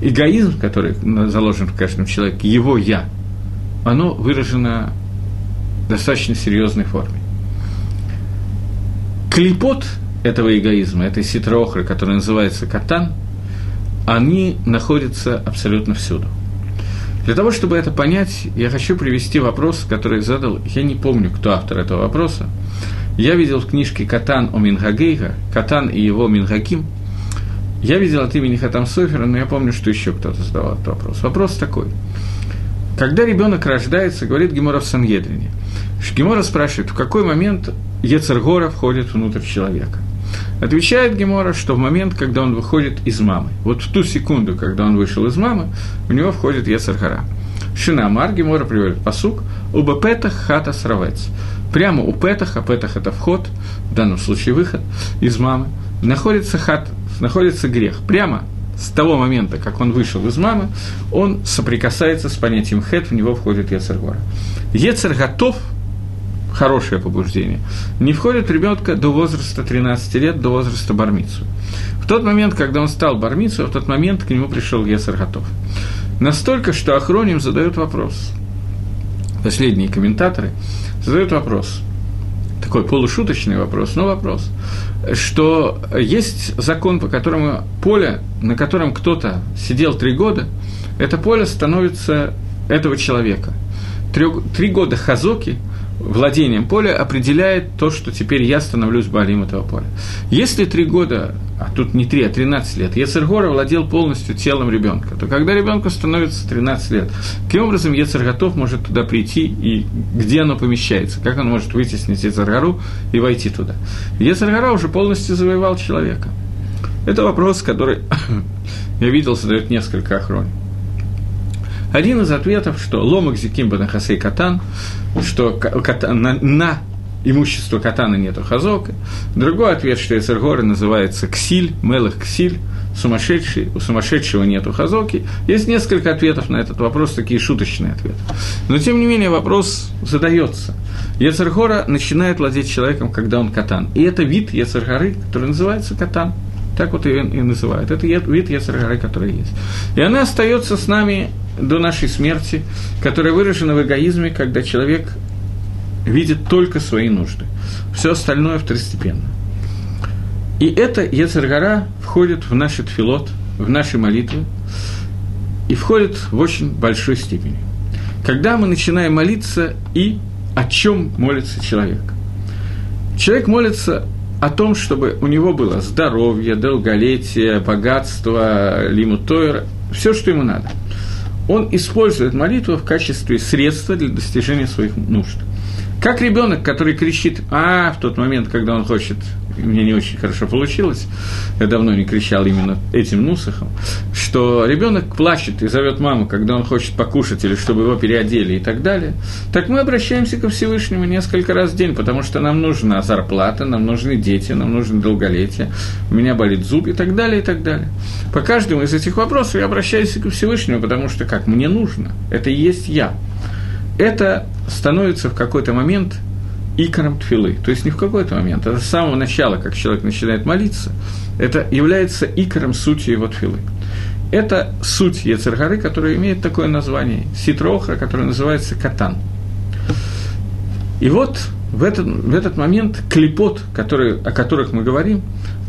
Эгоизм, который заложен в каждом человеке, его я, оно выражено в достаточно серьезной форме. Клипот этого эгоизма, этой ситроохры, которая называется катан, они находятся абсолютно всюду. Для того, чтобы это понять, я хочу привести вопрос, который задал, я не помню, кто автор этого вопроса, я видел в книжке «Катан о Мингагейга», «Катан и его Мингаким», я видел от имени Хатам Софера, но я помню, что еще кто-то задавал этот вопрос. Вопрос такой. Когда ребенок рождается, говорит Гемора в Сангедрине, Гемора спрашивает, в какой момент Ецергора входит внутрь человека. Отвечает Гемора, что в момент, когда он выходит из мамы, вот в ту секунду, когда он вышел из мамы, у него входит Ецергора. Шинамар Гемора приводит посук, Убапетах хата сравец прямо у Петаха, Петах – это вход, в данном случае выход из мамы, находится хат, находится грех. Прямо с того момента, как он вышел из мамы, он соприкасается с понятием хет, в него входит Ецергора. Ецер готов, хорошее побуждение, не входит в ребенка до возраста 13 лет, до возраста бармицу. В тот момент, когда он стал бармицу, в тот момент к нему пришел Ецер готов. Настолько, что Ахроним задает вопрос. Последние комментаторы – задают вопрос, такой полушуточный вопрос, но вопрос, что есть закон, по которому поле, на котором кто-то сидел три года, это поле становится этого человека. Три, три года хазоки – владением поля определяет то, что теперь я становлюсь балим этого поля. Если три года, а тут не три, а 13 лет, Ецергора владел полностью телом ребенка, то когда ребенку становится 13 лет, каким образом Ецерготов может туда прийти и где оно помещается, как он может вытеснить Ецергору и войти туда. Ецергора уже полностью завоевал человека. Это вопрос, который я видел, задает несколько охронников. Один из ответов, что ломак зикимба на хасей катан, что на, на имущество катана нету хазока. Другой ответ, что Эцергора называется ксиль, мелых ксиль, сумасшедший, у сумасшедшего нету хазоки. Есть несколько ответов на этот вопрос, такие шуточные ответы. Но, тем не менее, вопрос задается. Ецергора начинает владеть человеком, когда он катан. И это вид Ецергоры, который называется катан. Так вот ее и называют. Это вид Ецергоры, который есть. И она остается с нами до нашей смерти, которая выражена в эгоизме, когда человек видит только свои нужды. Все остальное второстепенно. И это Ецергара входит в наш тфилот, в наши молитвы, и входит в очень большой степени. Когда мы начинаем молиться, и о чем молится человек? Человек молится о том, чтобы у него было здоровье, долголетие, богатство, лимутойр, все, что ему надо – он использует молитву в качестве средства для достижения своих нужд. Как ребенок, который кричит «а» в тот момент, когда он хочет, и мне не очень хорошо получилось, я давно не кричал именно этим нусахом, что ребенок плачет и зовет маму, когда он хочет покушать или чтобы его переодели и так далее, так мы обращаемся ко Всевышнему несколько раз в день, потому что нам нужна зарплата, нам нужны дети, нам нужно долголетие, у меня болит зуб и так далее, и так далее. По каждому из этих вопросов я обращаюсь ко Всевышнему, потому что как мне нужно, это и есть я. Это становится в какой-то момент икором тфилы. То есть не в какой-то момент, а с самого начала, как человек начинает молиться, это является икором сути его тфилы. Это суть Ецергары, которая имеет такое название, ситрохра, которое называется катан. И вот в этот, в этот момент клепот, который, о которых мы говорим,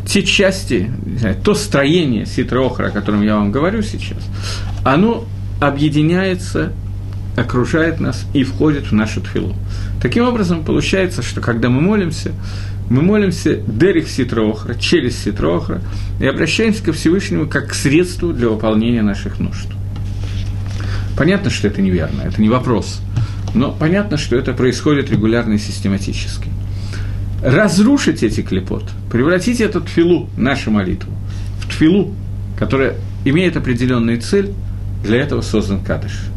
те части, знаю, то строение ситрохра, о котором я вам говорю сейчас, оно объединяется окружает нас и входит в нашу тфилу. Таким образом, получается, что когда мы молимся, мы молимся Дерих Ситроохра, через Ситроохра, и обращаемся ко Всевышнему как к средству для выполнения наших нужд. Понятно, что это неверно, это не вопрос, но понятно, что это происходит регулярно и систематически. Разрушить эти клепот, превратить эту тфилу, нашу молитву, в тфилу, которая имеет определенную цель, для этого создан кадыш –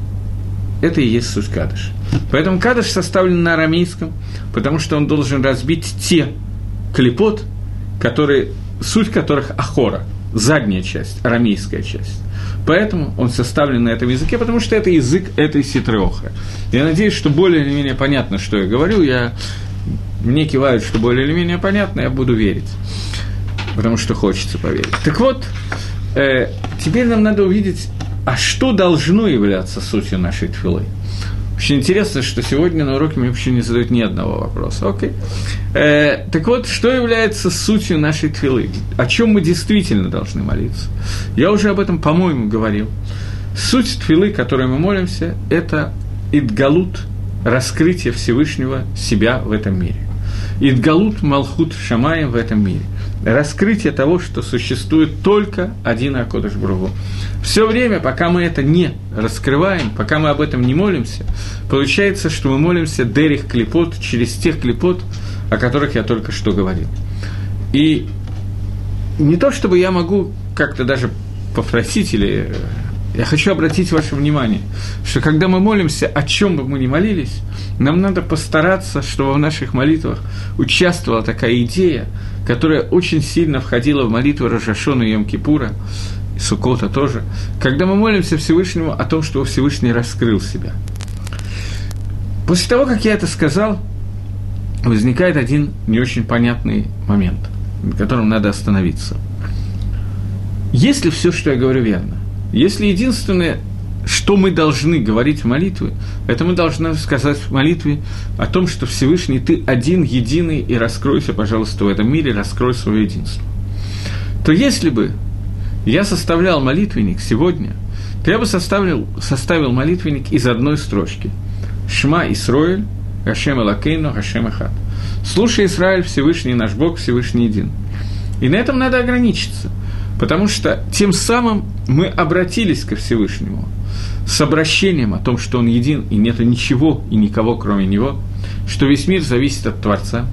это и есть суть кадыш. Поэтому кадыш составлен на арамейском, потому что он должен разбить те клепот, которые, суть которых ахора, задняя часть, арамейская часть. Поэтому он составлен на этом языке, потому что это язык этой ситреоха. Я надеюсь, что более или менее понятно, что я говорю. Я, мне кивают, что более или менее понятно, я буду верить. Потому что хочется поверить. Так вот, э, теперь нам надо увидеть а что должно являться сутью нашей тфилы? Очень интересно, что сегодня на уроке мне вообще не задают ни одного вопроса. Окей. Э, так вот, что является сутью нашей твилы? О чем мы действительно должны молиться? Я уже об этом, по-моему, говорил. Суть твилы, которой мы молимся, это идгалут, раскрытие Всевышнего себя в этом мире. Идгалут Малхут Шамаем в этом мире. Раскрытие того, что существует только один Акодыш Бругу. Все время, пока мы это не раскрываем, пока мы об этом не молимся, получается, что мы молимся Дерих Клепот через тех клепот, о которых я только что говорил. И не то, чтобы я могу как-то даже попросить или э, я хочу обратить ваше внимание, что когда мы молимся, о чем бы мы ни молились, нам надо постараться, чтобы в наших молитвах участвовала такая идея, которая очень сильно входила в молитву Рожашона и Йом-Кипура, и Сукота тоже, когда мы молимся Всевышнему о том, что Всевышний раскрыл себя. После того, как я это сказал, возникает один не очень понятный момент, на котором надо остановиться. Если все, что я говорю, верно, если единственное, что мы должны говорить в молитве, это мы должны сказать в молитве о том, что Всевышний, ты один, единый, и раскройся, пожалуйста, в этом мире, раскрой свое единство. То если бы я составлял молитвенник сегодня, то я бы составил, составил молитвенник из одной строчки. Шма Исроэль, Гашем Элакейну, Гашем Эхад. Слушай, Израиль, Всевышний наш Бог, Всевышний един. И на этом надо ограничиться – Потому что тем самым мы обратились ко Всевышнему с обращением о том, что Он един, и нет ничего и никого, кроме Него, что весь мир зависит от Творца.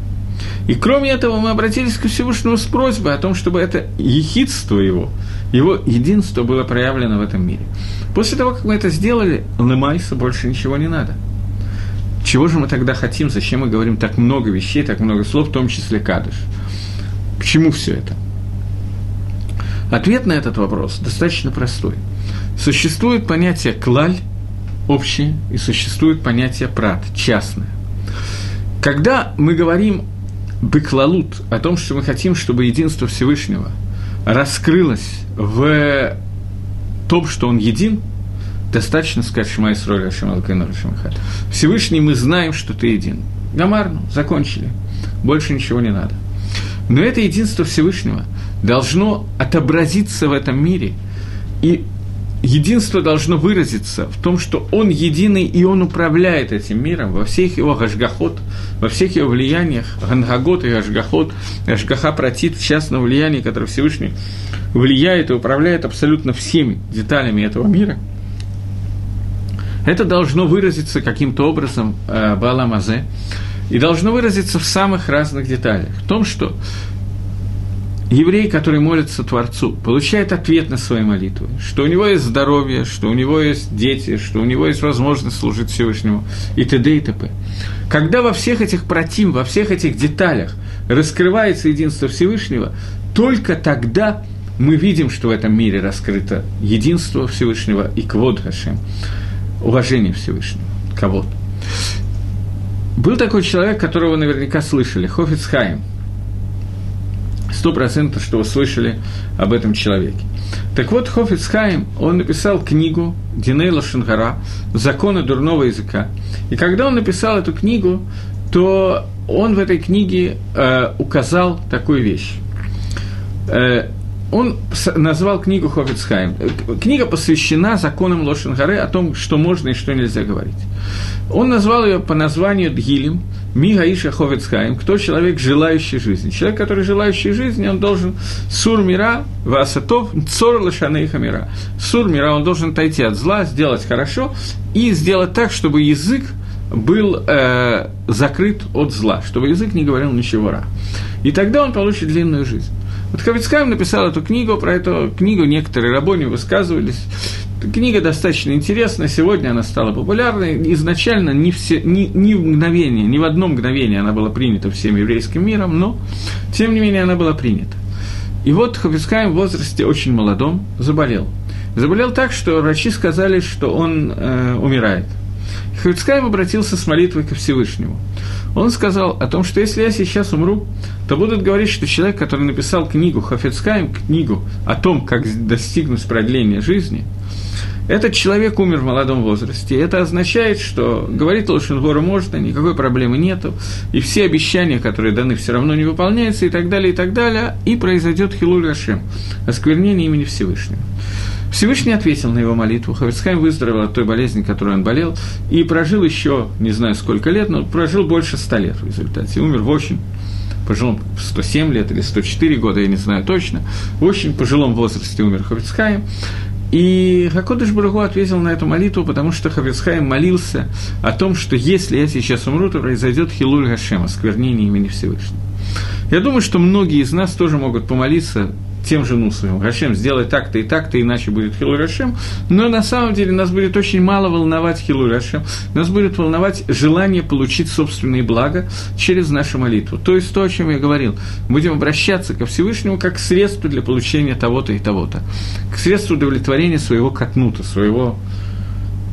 И кроме этого мы обратились ко Всевышнему с просьбой о том, чтобы это ехидство Его, Его единство было проявлено в этом мире. После того, как мы это сделали, Лемайса больше ничего не надо. Чего же мы тогда хотим, зачем мы говорим так много вещей, так много слов, в том числе Кадыш? К чему все это? Ответ на этот вопрос достаточно простой. Существует понятие клаль, общее, и существует понятие прат, частное. Когда мы говорим беклалут, о том, что мы хотим, чтобы единство Всевышнего раскрылось в том, что он един, достаточно сказать Шмай Сроль Ашем Всевышний мы знаем, что ты един. Гамарну, закончили. Больше ничего не надо. Но это единство Всевышнего – должно отобразиться в этом мире, и единство должно выразиться в том, что он единый, и он управляет этим миром во всех его гашгахот, во всех его влияниях, гангагот и гашгахот, гашгаха протит, частном влиянии, которое Всевышний влияет и управляет абсолютно всеми деталями этого мира. Это должно выразиться каким-то образом э, Баламазе, и должно выразиться в самых разных деталях. В том, что еврей, который молится Творцу, получает ответ на свои молитвы, что у него есть здоровье, что у него есть дети, что у него есть возможность служить Всевышнему и т.д. и т.п. Когда во всех этих протим, во всех этих деталях раскрывается единство Всевышнего, только тогда мы видим, что в этом мире раскрыто единство Всевышнего и квод Хашем, уважение Всевышнего, кого-то. Был такой человек, которого наверняка слышали, Хофиц Хайм – сто процентов, что вы слышали об этом человеке. Так вот, Хофицхайм, он написал книгу Динейла Шангара «Законы дурного языка». И когда он написал эту книгу, то он в этой книге э, указал такую вещь. Э, он назвал книгу Хофицхайм. Книга посвящена законам Лошенгары о том, что можно и что нельзя говорить. Он назвал ее по названию Дгилем, Мигаиша Ховецхайм, кто человек, желающий жизни. Человек, который желающий жизни, он должен сур мира, васатов, цор лошанейха мира. Сур мира, он должен отойти от зла, сделать хорошо и сделать так, чтобы язык был э, закрыт от зла, чтобы язык не говорил ничего ра. И тогда он получит длинную жизнь. Вот Хавицкаем написал эту книгу, про эту книгу некоторые рабони высказывались. Книга достаточно интересная, сегодня она стала популярной. Изначально не, все, ни, ни в мгновение, ни в одно мгновение она была принята всем еврейским миром, но, тем не менее, она была принята. И вот Хафицкаем в возрасте очень молодом заболел. Заболел так, что врачи сказали, что он э, умирает. Хафицкаем обратился с молитвой ко Всевышнему. Он сказал о том, что если я сейчас умру, то будут говорить, что человек, который написал книгу Хафицкаем, книгу о том, как достигнуть продления жизни – этот человек умер в молодом возрасте. Это означает, что говорить Лошенгору можно, никакой проблемы нету, и все обещания, которые даны, все равно не выполняются, и так далее, и так далее, и произойдет Хилуль Рашем, осквернение имени Всевышнего. Всевышний ответил на его молитву. Хавицхайм выздоровел от той болезни, которой он болел, и прожил еще, не знаю сколько лет, но прожил больше ста лет в результате. Умер в очень пожилом 107 лет или 104 года, я не знаю точно, в очень пожилом возрасте умер Хавицхайм. И Хакодыш Барагу ответил на эту молитву, потому что Хавицхайм молился о том, что если я сейчас умру, то произойдет Хилуль Гашема, сквернение имени Всевышнего. Я думаю, что многие из нас тоже могут помолиться тем же Нусовым. Гашем, сделай так-то и так-то, иначе будет Хилур Гашем. Но на самом деле нас будет очень мало волновать Хилур Гашем. Нас будет волновать желание получить собственные блага через нашу молитву. То есть то, о чем я говорил. Будем обращаться ко Всевышнему как к средству для получения того-то и того-то. К средству удовлетворения своего катнута, своего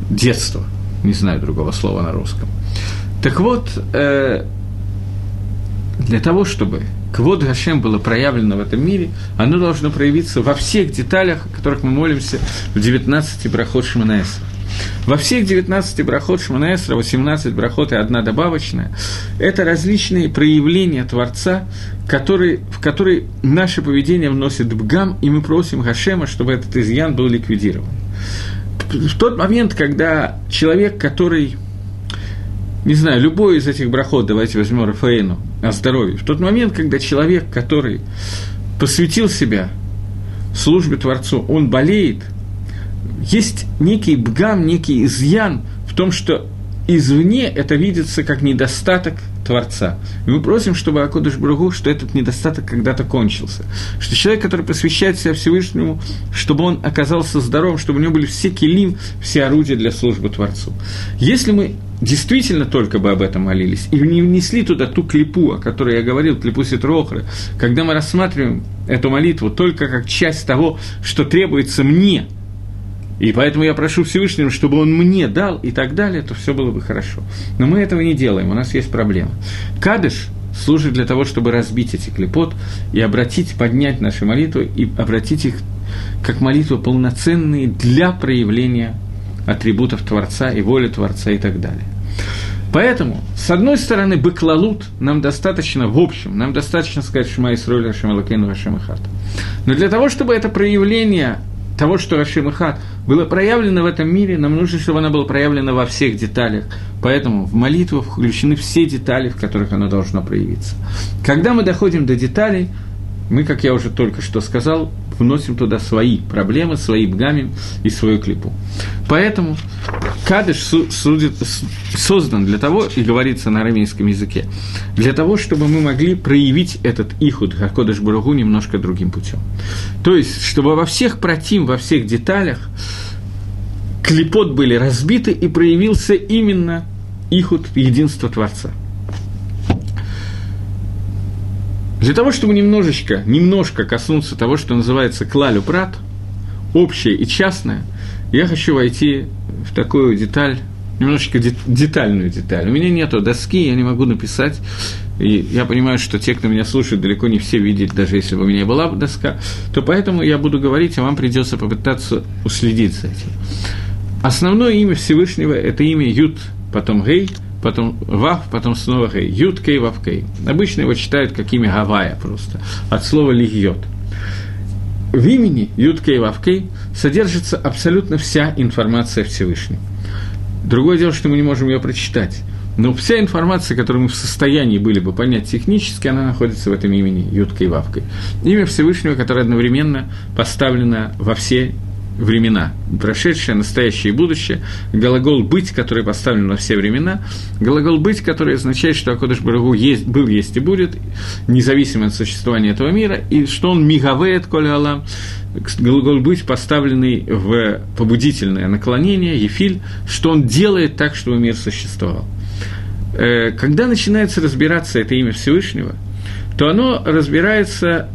детства. Не знаю другого слова на русском. Так вот, э, для того, чтобы Квод Гашем было проявлено в этом мире, оно должно проявиться во всех деталях, о которых мы молимся в 19 брахот Шманаэсра. Во всех 19 брахот Шманаэсра, 18 брахот и одна добавочная, это различные проявления Творца, которые, в которые наше поведение вносит бгам, и мы просим Гашема, чтобы этот изъян был ликвидирован. В тот момент, когда человек, который не знаю, любой из этих брахот, давайте возьмем Рафаэну, о здоровье. В тот момент, когда человек, который посвятил себя службе Творцу, он болеет, есть некий бгам, некий изъян в том, что извне это видится как недостаток Творца. И мы просим, чтобы Акодыш Бругу, что этот недостаток когда-то кончился. Что человек, который посвящает себя Всевышнему, чтобы он оказался здоровым, чтобы у него были все килим, все орудия для службы Творцу. Если мы действительно только бы об этом молились, и не внесли туда ту клипу, о которой я говорил, клипу Ситрохры, когда мы рассматриваем эту молитву только как часть того, что требуется мне, и поэтому я прошу Всевышнего, чтобы он мне дал и так далее, то все было бы хорошо. Но мы этого не делаем, у нас есть проблема. Кадыш служит для того, чтобы разбить эти клепот и обратить, поднять наши молитвы и обратить их как молитвы полноценные для проявления атрибутов Творца и воли Творца и так далее. Поэтому, с одной стороны, быклалут нам достаточно, в общем, нам достаточно сказать Шма Исроэль Хашем Алакейну Хашем Ихат. Но для того, чтобы это проявление того, что Хашем Ихат было проявлено в этом мире, нам нужно, чтобы оно было проявлено во всех деталях. Поэтому в молитву включены все детали, в которых оно должно проявиться. Когда мы доходим до деталей, мы, как я уже только что сказал, вносим туда свои проблемы, свои бгами и свою клипу. Поэтому Кадыш судит, создан для того, и говорится на арамейском языке, для того, чтобы мы могли проявить этот ихуд Хакодыш Баругу немножко другим путем. То есть, чтобы во всех протим, во всех деталях клепот были разбиты и проявился именно ихуд единства Творца. Для того, чтобы немножечко, немножко коснуться того, что называется клалю прат, общее и частное, я хочу войти в такую деталь, немножечко детальную деталь. У меня нету доски, я не могу написать, и я понимаю, что те, кто меня слушает, далеко не все видят, даже если бы у меня была доска, то поэтому я буду говорить, а вам придется попытаться уследить за этим. Основное имя Всевышнего – это имя Ют, потом Гей – потом Вав, потом снова Гей. Ют Кей. Обычно его читают как имя Гавая просто, от слова Лигьот. В имени Ют Кей содержится абсолютно вся информация Всевышнего. Другое дело, что мы не можем ее прочитать. Но вся информация, которую мы в состоянии были бы понять технически, она находится в этом имени Юткой Вавкой. Имя Всевышнего, которое одновременно поставлено во все времена, прошедшее, настоящее и будущее, глагол «быть», который поставлен во все времена, глагол «быть», который означает, что Акодыш Барагу есть, был, есть и будет, независимо от существования этого мира, и что он «мигавеет коля алам», глагол «быть», поставленный в побудительное наклонение, ефиль, что он делает так, чтобы мир существовал. Э, когда начинается разбираться это имя Всевышнего, то оно разбирается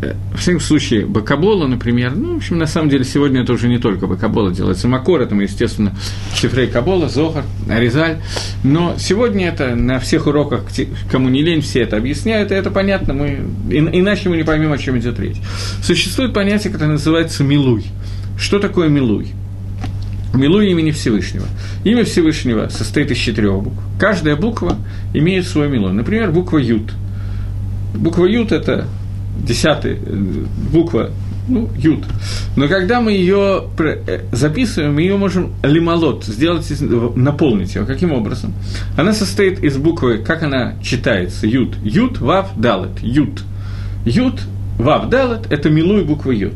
В всяком случае, Бакабола, например, ну, в общем, на самом деле, сегодня это уже не только Бакабола делается, Макор, это, естественно, Шифрей Кабола, Зохар, Аризаль, но сегодня это на всех уроках, кому не лень, все это объясняют, и это понятно, мы, иначе мы не поймем, о чем идет речь. Существует понятие, которое называется «милуй». Что такое «милуй»? Милуй имени Всевышнего. Имя Всевышнего состоит из четырех букв. Каждая буква имеет свой милуй. Например, буква Ют. Буква Ют – это десятая э, буква, ну, ют. Но когда мы ее э, записываем, мы ее можем лимолот, сделать, наполнить ее. Каким образом? Она состоит из буквы, как она читается, ют. Ют, вав, далет, ют. Ют, вав, далет – это милуй буквы ют.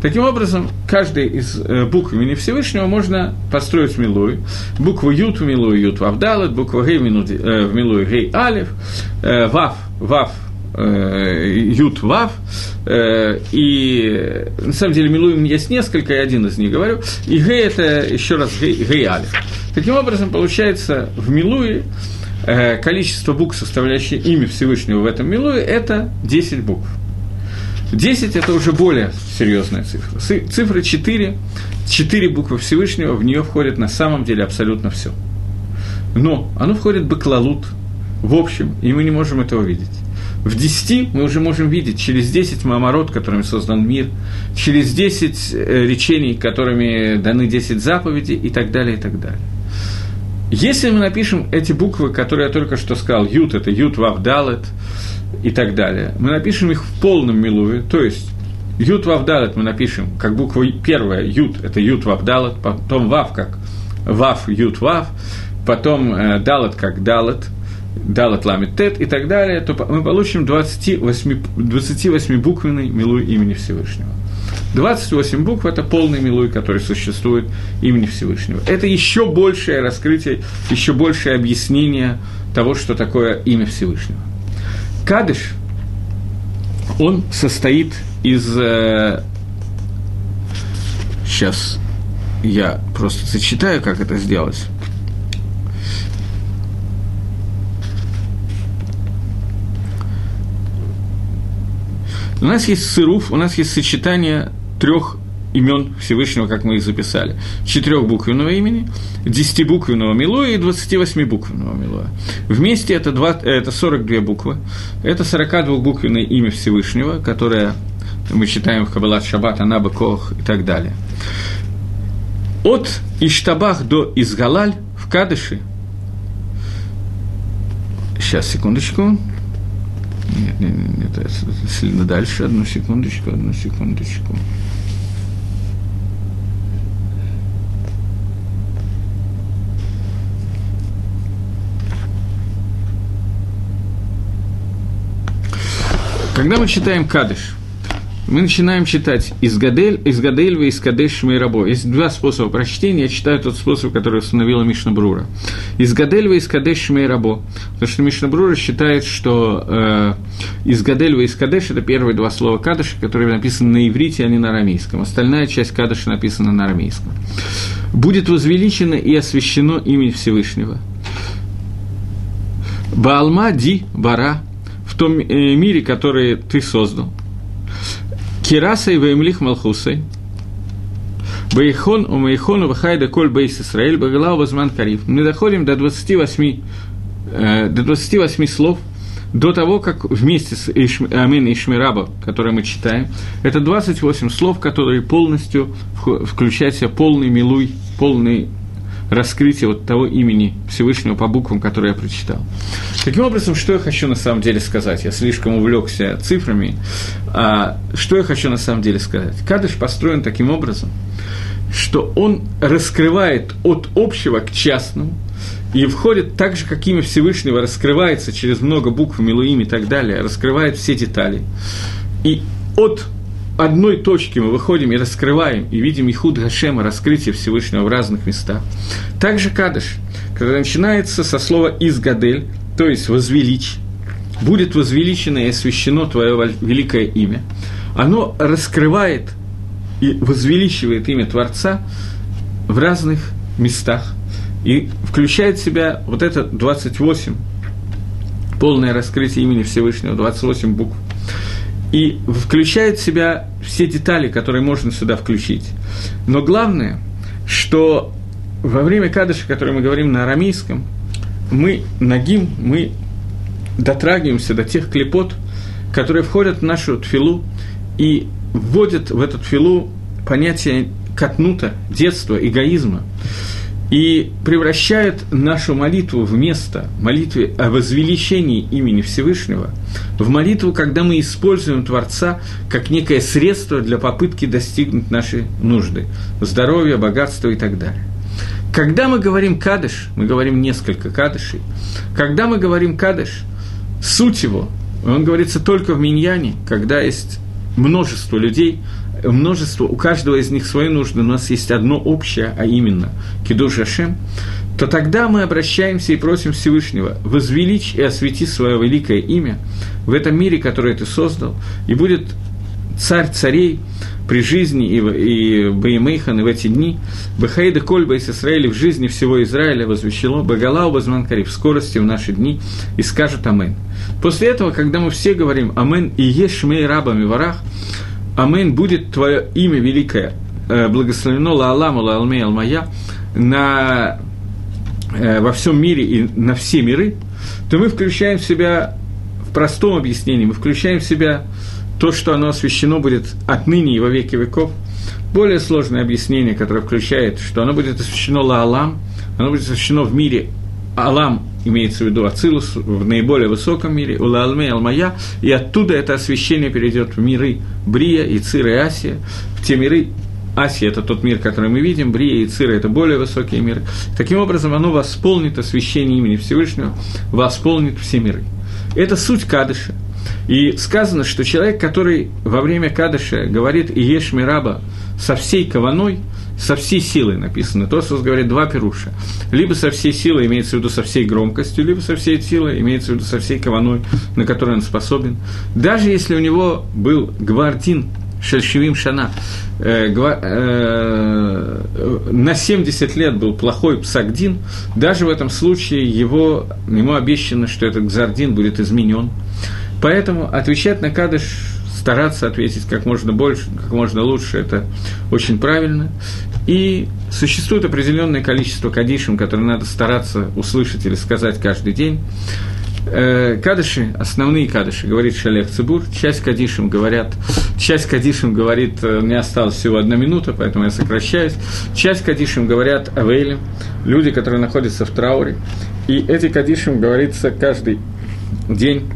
Таким образом, каждой из э, букв имени Всевышнего можно построить милуй. Букву Ют в милуй Ют Вав Далет, буква Гей в милуй Гей Алев, Вав, Вав Э, Ют Вав, э, и на самом деле Милуим есть несколько, я один из них говорю, и Гей это еще раз Гей, гей Алиф. Таким образом, получается, в Милуе э, количество букв, составляющее имя Всевышнего в этом Милуе, это 10 букв. 10 – это уже более серьезная цифра. Цифра 4, 4 буквы Всевышнего, в нее входит на самом деле абсолютно все. Но оно входит баклалут, в общем, и мы не можем этого видеть. В 10 мы уже можем видеть через 10 мамород, которыми создан мир, через 10 э, речений, которыми даны 10 заповедей и так далее, и так далее. Если мы напишем эти буквы, которые я только что сказал, ют – это ют, вав, далет и так далее, мы напишем их в полном милуе, то есть ют, вав, далет мы напишем как буква первая, ют – это ют, вав, далет, потом вав как вав, ют, вав, потом э, далет как далет – Далат Ламит Тет и так далее, то мы получим 28, 28-буквенный милуй имени Всевышнего. 28 букв – это полный милуй, который существует имени Всевышнего. Это еще большее раскрытие, еще большее объяснение того, что такое имя Всевышнего. Кадыш, он состоит из... Э, сейчас я просто зачитаю, как это сделать. У нас есть сыруф, у нас есть сочетание трех имен Всевышнего, как мы их записали. Четырехбуквенного имени, десятибуквенного Милуя и двадцативосьмибуквенного Милуя. Вместе это, 2, это 42 буквы. Это 42-буквенное имя Всевышнего, которое мы читаем в Кабалат Шаббат, Анаба, Кох и так далее. От Иштабах до Изгалаль в Кадыше. Сейчас, секундочку. Нет, нет, нет, это дальше. Одну секундочку, одну секундочку. Когда мы читаем Кадыш, мы начинаем читать из Гадель, из Гадельва, из Кадеш Шмейрабо. Есть два способа прочтения, я читаю тот способ, который установила Мишна Брура. Из Гадельва, из Кадеш Шмейрабо. Потому что Мишна Брура считает, что э, из Кадеш – это первые два слова Кадыша, которые написаны на иврите, а не на арамейском. Остальная часть Кадыша написана на арамейском. «Будет возвеличено и освящено имя Всевышнего». Баалма ди бара в том э, мире, который ты создал. Кирасой ваимлих малхусой. Бейхон у Мейхону Вахайда Коль Бейс Исраэль Багалау Базман Кариф. Мы доходим до 28, э, до 28 слов, до того, как вместе с Иш, Амин и Ишмираба, которые мы читаем, это 28 слов, которые полностью включают в себя полный милуй, полный раскрытие вот того имени Всевышнего по буквам, которые я прочитал. Таким образом, что я хочу на самом деле сказать? Я слишком увлекся цифрами. А, что я хочу на самом деле сказать? Кадыш построен таким образом, что он раскрывает от общего к частному, и входит так же, как имя Всевышнего раскрывается через много букв, Милуим и так далее, раскрывает все детали. И от одной точки мы выходим и раскрываем, и видим Ихуд Гашема, раскрытие Всевышнего в разных местах. Также Кадыш, когда начинается со слова «изгадель», то есть «возвеличь», будет возвеличено и освящено Твое великое имя. Оно раскрывает и возвеличивает имя Творца в разных местах и включает в себя вот это 28, полное раскрытие имени Всевышнего, 28 букв – и включает в себя все детали, которые можно сюда включить. Но главное, что во время кадыша, который мы говорим на арамейском, мы нагим, мы дотрагиваемся до тех клепот, которые входят в нашу тфилу и вводят в эту тфилу понятие катнута, детства, эгоизма и превращает нашу молитву вместо молитвы о возвеличении имени Всевышнего в молитву, когда мы используем Творца как некое средство для попытки достигнуть нашей нужды, здоровья, богатства и так далее. Когда мы говорим «кадыш», мы говорим несколько кадышей, когда мы говорим «кадыш», суть его, он говорится только в миньяне, когда есть множество людей, множество, у каждого из них свои нужды, у нас есть одно общее, а именно Кидуш Ашем, то тогда мы обращаемся и просим Всевышнего возвеличь и освети свое великое имя в этом мире, который ты создал, и будет царь царей при жизни и, и Баимейхан, и в эти дни, Бахаида Кольба из Израиля в жизни всего Израиля возвещено Багалау Базманкари в скорости в наши дни и скажет Амен. После этого, когда мы все говорим Амен и Ешмей рабами варах, Амен, будет твое имя великое, э, благословено Лааламу Лаалмей Алмая на, э, во всем мире и на все миры, то мы включаем в себя, в простом объяснении, мы включаем в себя то, что оно освящено будет отныне и во веки веков. Более сложное объяснение, которое включает, что оно будет освящено Лаалам, оно будет освящено в мире Алам имеется в виду Ацилус в наиболее высоком мире, Улаалме Алмая, и оттуда это освещение перейдет в миры Брия, и и Асия, в те миры, Асия – это тот мир, который мы видим, Брия и Цира – это более высокие миры. Таким образом, оно восполнит освящение имени Всевышнего, восполнит все миры. Это суть Кадыша. И сказано, что человек, который во время Кадыша говорит «Иеш Мираба» со всей каваной – со всей силой написано. Тосфос говорит два пируша. Либо со всей силой имеется в виду со всей громкостью, либо со всей силой имеется в виду со всей кованой, на которой он способен. Даже если у него был гвардин Шельшевим Шана, э, э, на 70 лет был плохой псагдин, даже в этом случае его, ему обещано, что этот гзардин будет изменен. Поэтому отвечать на кадыш стараться ответить как можно больше, как можно лучше, это очень правильно. И существует определенное количество кадишем, которые надо стараться услышать или сказать каждый день. Э, кадыши, основные кадыши, говорит Шалех Цибур, часть кадишем говорят, часть кадишем говорит, э, мне осталось всего одна минута, поэтому я сокращаюсь, часть кадишем говорят авейлем, люди, которые находятся в трауре, и эти кадишем говорится каждый день,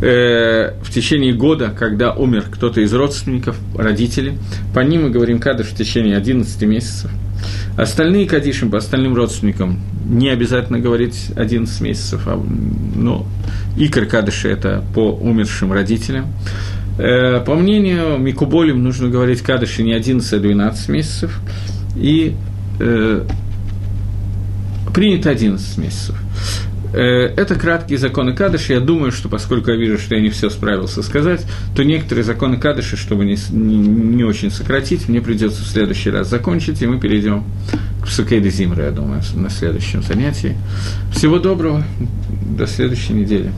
э, в течение года, когда умер кто-то из родственников, родители, по ним мы говорим кадыш в течение 11 месяцев. Остальные кадишим по остальным родственникам не обязательно говорить 11 месяцев, а, ну, икр кадыши – это по умершим родителям. Э, по мнению Микуболим, нужно говорить кадыши не 11, а 12 месяцев. И э, принято 11 месяцев. Э, это краткие законы Кадыши. Я думаю, что поскольку я вижу, что я не все справился сказать, то некоторые законы Кадыши, чтобы не, не, не очень сократить, мне придется в следующий раз закончить, и мы перейдем к Псукейде Зимре, я думаю, на следующем занятии. Всего доброго, до следующей недели.